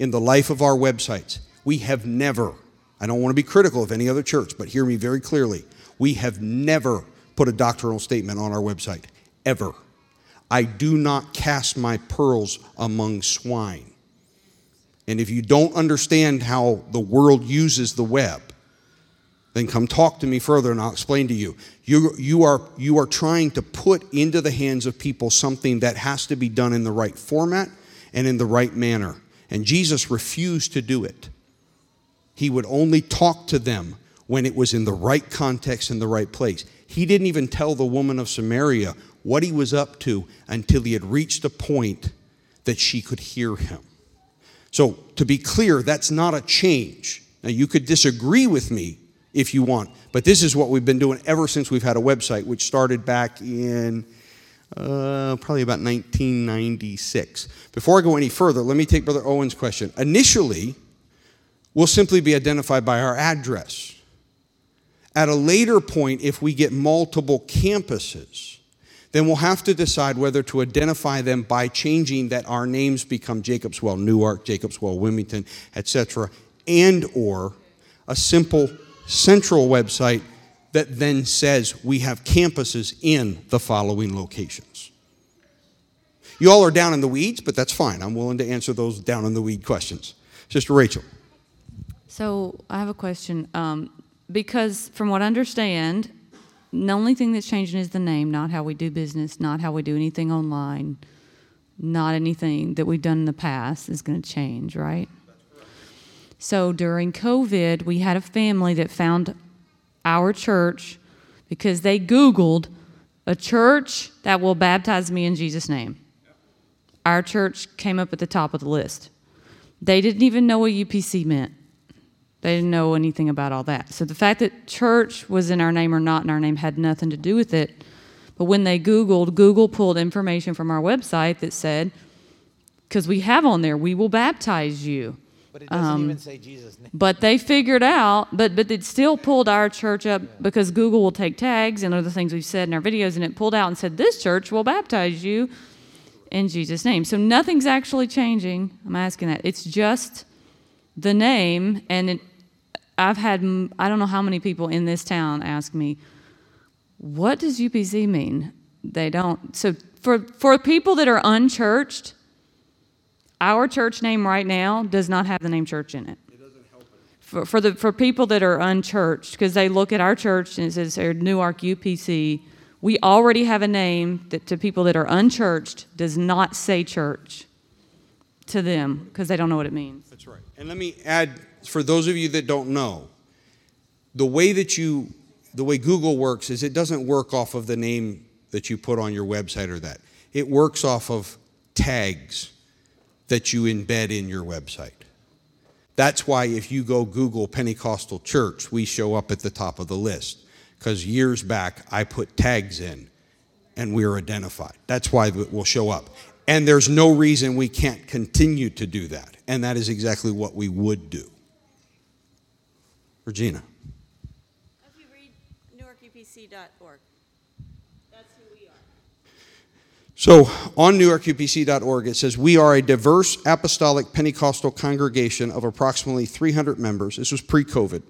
in the life of our websites, we have never, I don't want to be critical of any other church, but hear me very clearly. We have never put a doctrinal statement on our website, ever. I do not cast my pearls among swine. And if you don't understand how the world uses the web, then come talk to me further and I'll explain to you. You, you, are, you are trying to put into the hands of people something that has to be done in the right format and in the right manner. And Jesus refused to do it. He would only talk to them when it was in the right context and the right place. He didn't even tell the woman of Samaria what he was up to until he had reached a point that she could hear him. So, to be clear, that's not a change. Now, you could disagree with me if you want, but this is what we've been doing ever since we've had a website, which started back in uh, probably about 1996. Before I go any further, let me take Brother Owen's question. Initially, we'll simply be identified by our address. At a later point, if we get multiple campuses, then we'll have to decide whether to identify them by changing that our names become Jacob's Well Newark, Jacob's Well Wilmington, etc., and or a simple central website that then says we have campuses in the following locations. You all are down in the weeds, but that's fine. I'm willing to answer those down in the weed questions. Sister Rachel. So I have a question. Um, because from what I understand, the only thing that's changing is the name, not how we do business, not how we do anything online, not anything that we've done in the past is going to change, right? So during COVID, we had a family that found our church because they Googled a church that will baptize me in Jesus' name. Our church came up at the top of the list. They didn't even know what UPC meant. They didn't know anything about all that. So the fact that church was in our name or not in our name had nothing to do with it. But when they Googled, Google pulled information from our website that said, because we have on there, we will baptize you. But it doesn't Um, even say Jesus' name. But they figured out, but but it still pulled our church up because Google will take tags and other things we've said in our videos, and it pulled out and said this church will baptize you in Jesus' name. So nothing's actually changing. I'm asking that. It's just the name, and it, I've had I don't know how many people in this town ask me, "What does UPC mean?" They don't. So for for people that are unchurched, our church name right now does not have the name church in it. It, doesn't help it. For, for the for people that are unchurched, because they look at our church and it says Newark UPC, we already have a name that to people that are unchurched does not say church to them because they don't know what it means. That's right. And let me add, for those of you that don't know, the way that you, the way Google works is it doesn't work off of the name that you put on your website or that. It works off of tags that you embed in your website. That's why if you go Google Pentecostal Church, we show up at the top of the list. Because years back, I put tags in and we're identified. That's why we'll show up. And there's no reason we can't continue to do that. And that is exactly what we would do. Regina. If you read newarkupc.org, that's who we are. So on newarkupc.org, it says, We are a diverse apostolic Pentecostal congregation of approximately 300 members. This was pre COVID.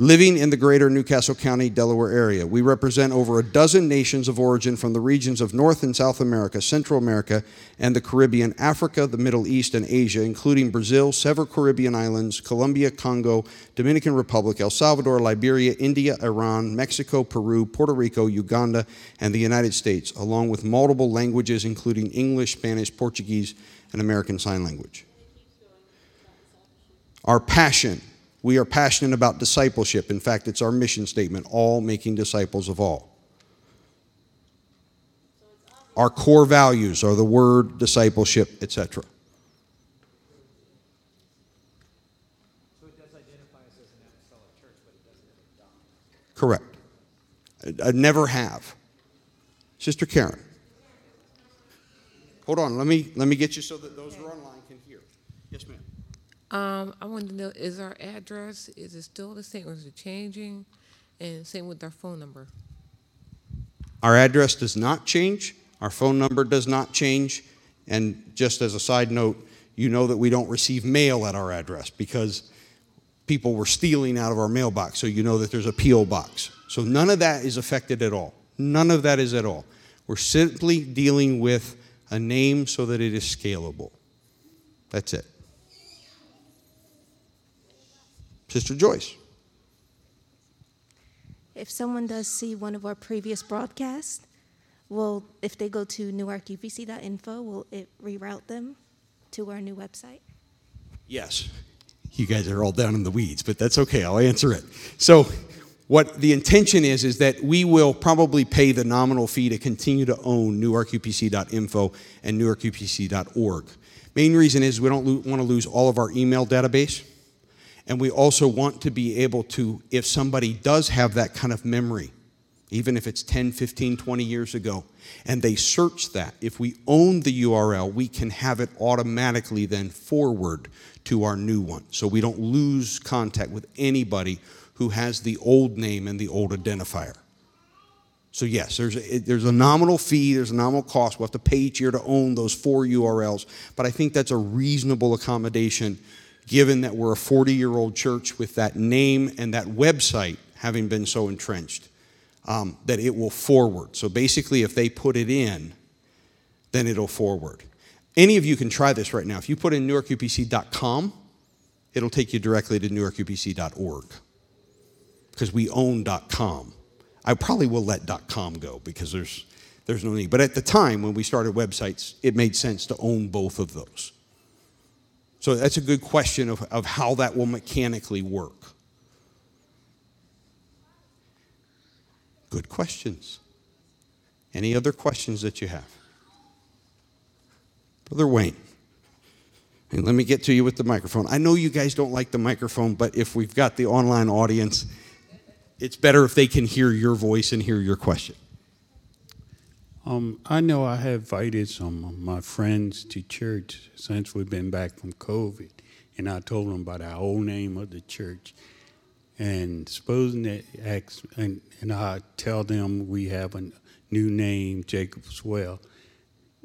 Living in the greater New Castle County, Delaware area. We represent over a dozen nations of origin from the regions of North and South America, Central America, and the Caribbean, Africa, the Middle East, and Asia, including Brazil, several Caribbean islands, Colombia, Congo, Dominican Republic, El Salvador, Liberia, India, Iran, Mexico, Peru, Puerto Rico, Uganda, and the United States, along with multiple languages, including English, Spanish, Portuguese, and American Sign Language. Our passion. We are passionate about discipleship. In fact, it's our mission statement all making disciples of all. Our core values are the word, discipleship, etc. Correct. I, I never have. Sister Karen. Hold on, let me let me get you so that those who are online can hear. Yes, ma'am. Um, I want to know, is our address, is it still the same or is it changing? And same with our phone number. Our address does not change. Our phone number does not change. And just as a side note, you know that we don't receive mail at our address because people were stealing out of our mailbox. So you know that there's a P.O. box. So none of that is affected at all. None of that is at all. We're simply dealing with a name so that it is scalable. That's it. Sister Joyce. If someone does see one of our previous broadcasts, will if they go to newarkupc.info, will it reroute them to our new website? Yes. You guys are all down in the weeds, but that's okay. I'll answer it. So, what the intention is is that we will probably pay the nominal fee to continue to own newarkupc.info and newarkupc.org. Main reason is we don't lo- want to lose all of our email database. And we also want to be able to, if somebody does have that kind of memory, even if it's 10, 15, 20 years ago, and they search that, if we own the URL, we can have it automatically then forward to our new one. So we don't lose contact with anybody who has the old name and the old identifier. So, yes, there's a, there's a nominal fee, there's a nominal cost. We'll have to pay each year to own those four URLs. But I think that's a reasonable accommodation given that we're a 40 year old church with that name and that website having been so entrenched, um, that it will forward. So basically, if they put it in, then it'll forward. Any of you can try this right now. If you put in newarkupc.com, it'll take you directly to newarkupc.org because we own .com. I probably will let .com go because there's there's no need. But at the time when we started websites, it made sense to own both of those. So that's a good question of, of how that will mechanically work. Good questions. Any other questions that you have? Brother Wayne. And let me get to you with the microphone. I know you guys don't like the microphone, but if we've got the online audience, it's better if they can hear your voice and hear your question. Um, I know I have invited some of my friends to church since we've been back from COVID, and I told them about our old name of the church. And supposing ask, and, and I tell them we have a new name, Jacob's Well,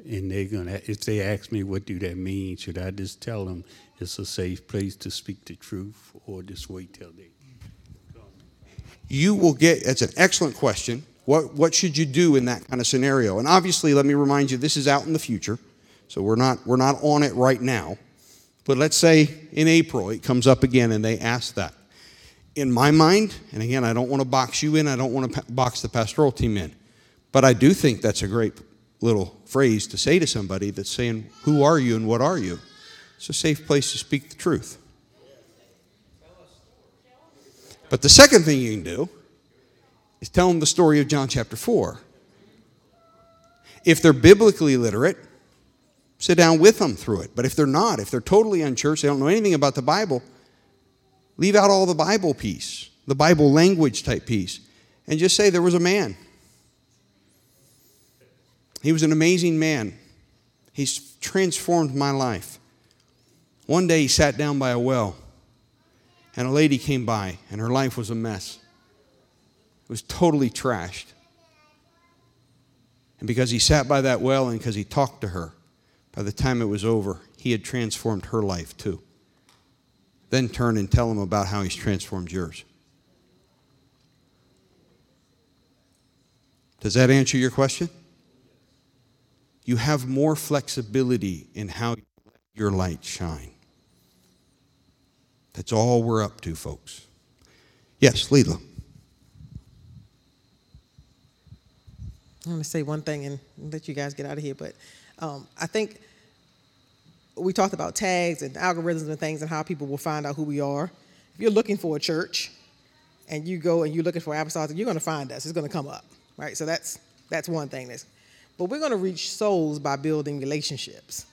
and they're gonna, if they ask me what do that mean, should I just tell them it's a safe place to speak the truth, or just wait till they? Come? you will get that's an excellent question what what should you do in that kind of scenario? And obviously let me remind you this is out in the future so we're not we're not on it right now. But let's say in april it comes up again and they ask that. In my mind and again i don't want to box you in i don't want to box the pastoral team in but i do think that's a great little phrase to say to somebody that's saying who are you and what are you? It's a safe place to speak the truth. But the second thing you can do is tell them the story of John chapter 4. If they're biblically literate, sit down with them through it. But if they're not, if they're totally unchurched, they don't know anything about the Bible, leave out all the Bible piece, the Bible language type piece, and just say there was a man. He was an amazing man. He's transformed my life. One day he sat down by a well and a lady came by, and her life was a mess. Was totally trashed. And because he sat by that well and because he talked to her, by the time it was over, he had transformed her life too. Then turn and tell him about how he's transformed yours. Does that answer your question? You have more flexibility in how your light shine. That's all we're up to, folks. Yes, Leela. I'm going to say one thing and let you guys get out of here, but um, I think we talked about tags and algorithms and things and how people will find out who we are. If you're looking for a church and you go and you're looking for apostolic, you're going to find us. It's going to come up, right? So that's that's one thing. That's, but we're going to reach souls by building relationships,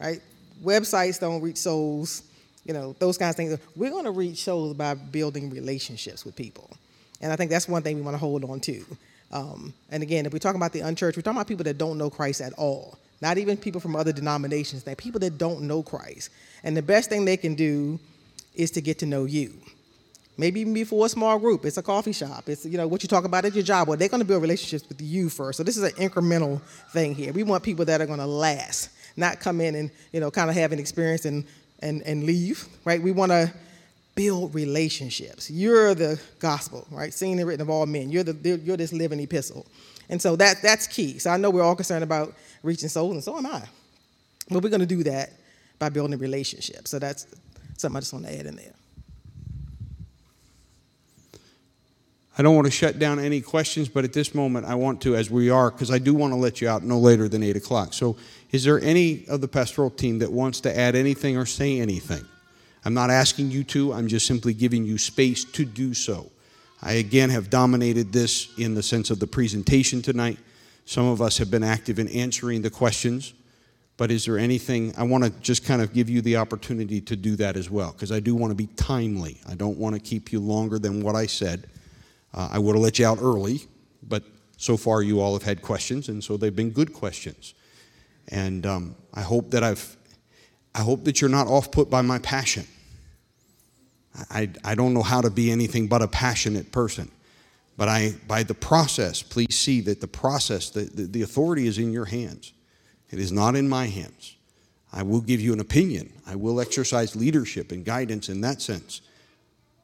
right? Websites don't reach souls you know, those kinds of things. We're going to reach souls by building relationships with people. And I think that's one thing we want to hold on to. Um, and again, if we're talking about the unchurched, we're talking about people that don't know Christ at all. Not even people from other denominations, that people that don't know Christ. And the best thing they can do is to get to know you. Maybe even before a small group, it's a coffee shop. It's you know what you talk about at your job. Well, they're going to build relationships with you first. So this is an incremental thing here. We want people that are going to last, not come in and you know kind of have an experience and and, and leave, right? We want to build relationships. You're the gospel, right? Seen and written of all men. You're, the, you're this living epistle. And so that, that's key. So I know we're all concerned about reaching souls, and so am I. But we're going to do that by building relationships. So that's something I just want to add in there. I don't want to shut down any questions, but at this moment I want to, as we are, because I do want to let you out no later than 8 o'clock. So, is there any of the pastoral team that wants to add anything or say anything? I'm not asking you to, I'm just simply giving you space to do so. I again have dominated this in the sense of the presentation tonight. Some of us have been active in answering the questions, but is there anything? I want to just kind of give you the opportunity to do that as well, because I do want to be timely. I don't want to keep you longer than what I said. Uh, I would have let you out early, but so far you all have had questions, and so they've been good questions. And um, I hope that I've, I hope that you're not off put by my passion. I, I don't know how to be anything but a passionate person. But I, by the process, please see that the process, the, the, the authority is in your hands. It is not in my hands. I will give you an opinion. I will exercise leadership and guidance in that sense.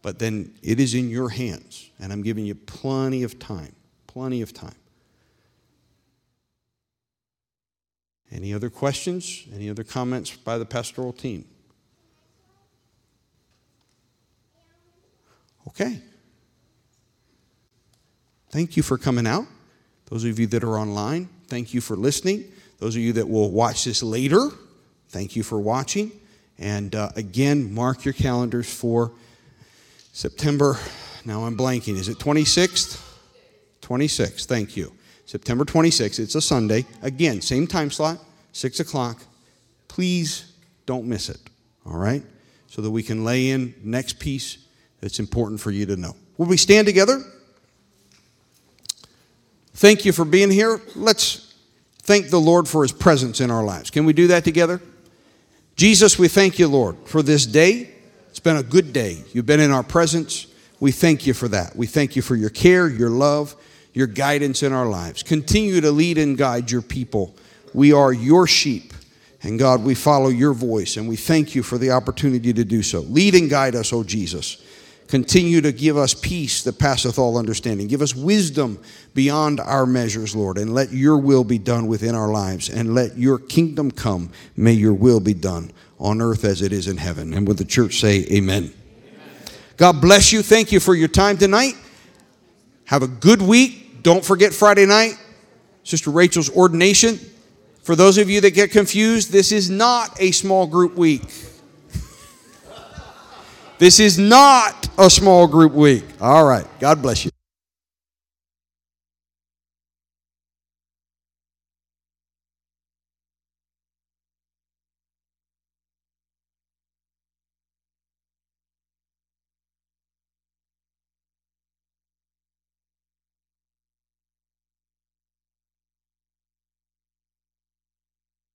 But then it is in your hands, and I'm giving you plenty of time, plenty of time. Any other questions? Any other comments by the pastoral team? Okay. Thank you for coming out. Those of you that are online, thank you for listening. Those of you that will watch this later, thank you for watching. And uh, again, mark your calendars for September. Now I'm blanking. Is it 26th? 26th. Thank you. September 26th. It's a Sunday. Again, same time slot, 6 o'clock. Please don't miss it. All right? So that we can lay in next piece that's important for you to know. Will we stand together? Thank you for being here. Let's thank the Lord for his presence in our lives. Can we do that together? Jesus, we thank you, Lord, for this day. It's been a good day. You've been in our presence. We thank you for that. We thank you for your care, your love, your guidance in our lives. Continue to lead and guide your people. We are your sheep. And God, we follow your voice and we thank you for the opportunity to do so. Lead and guide us, O Jesus. Continue to give us peace that passeth all understanding. Give us wisdom beyond our measures, Lord, and let your will be done within our lives and let your kingdom come. May your will be done on earth as it is in heaven. And would the church say, Amen. God bless you. Thank you for your time tonight. Have a good week. Don't forget Friday night, Sister Rachel's ordination. For those of you that get confused, this is not a small group week. This is not a small group week. All right. God bless you.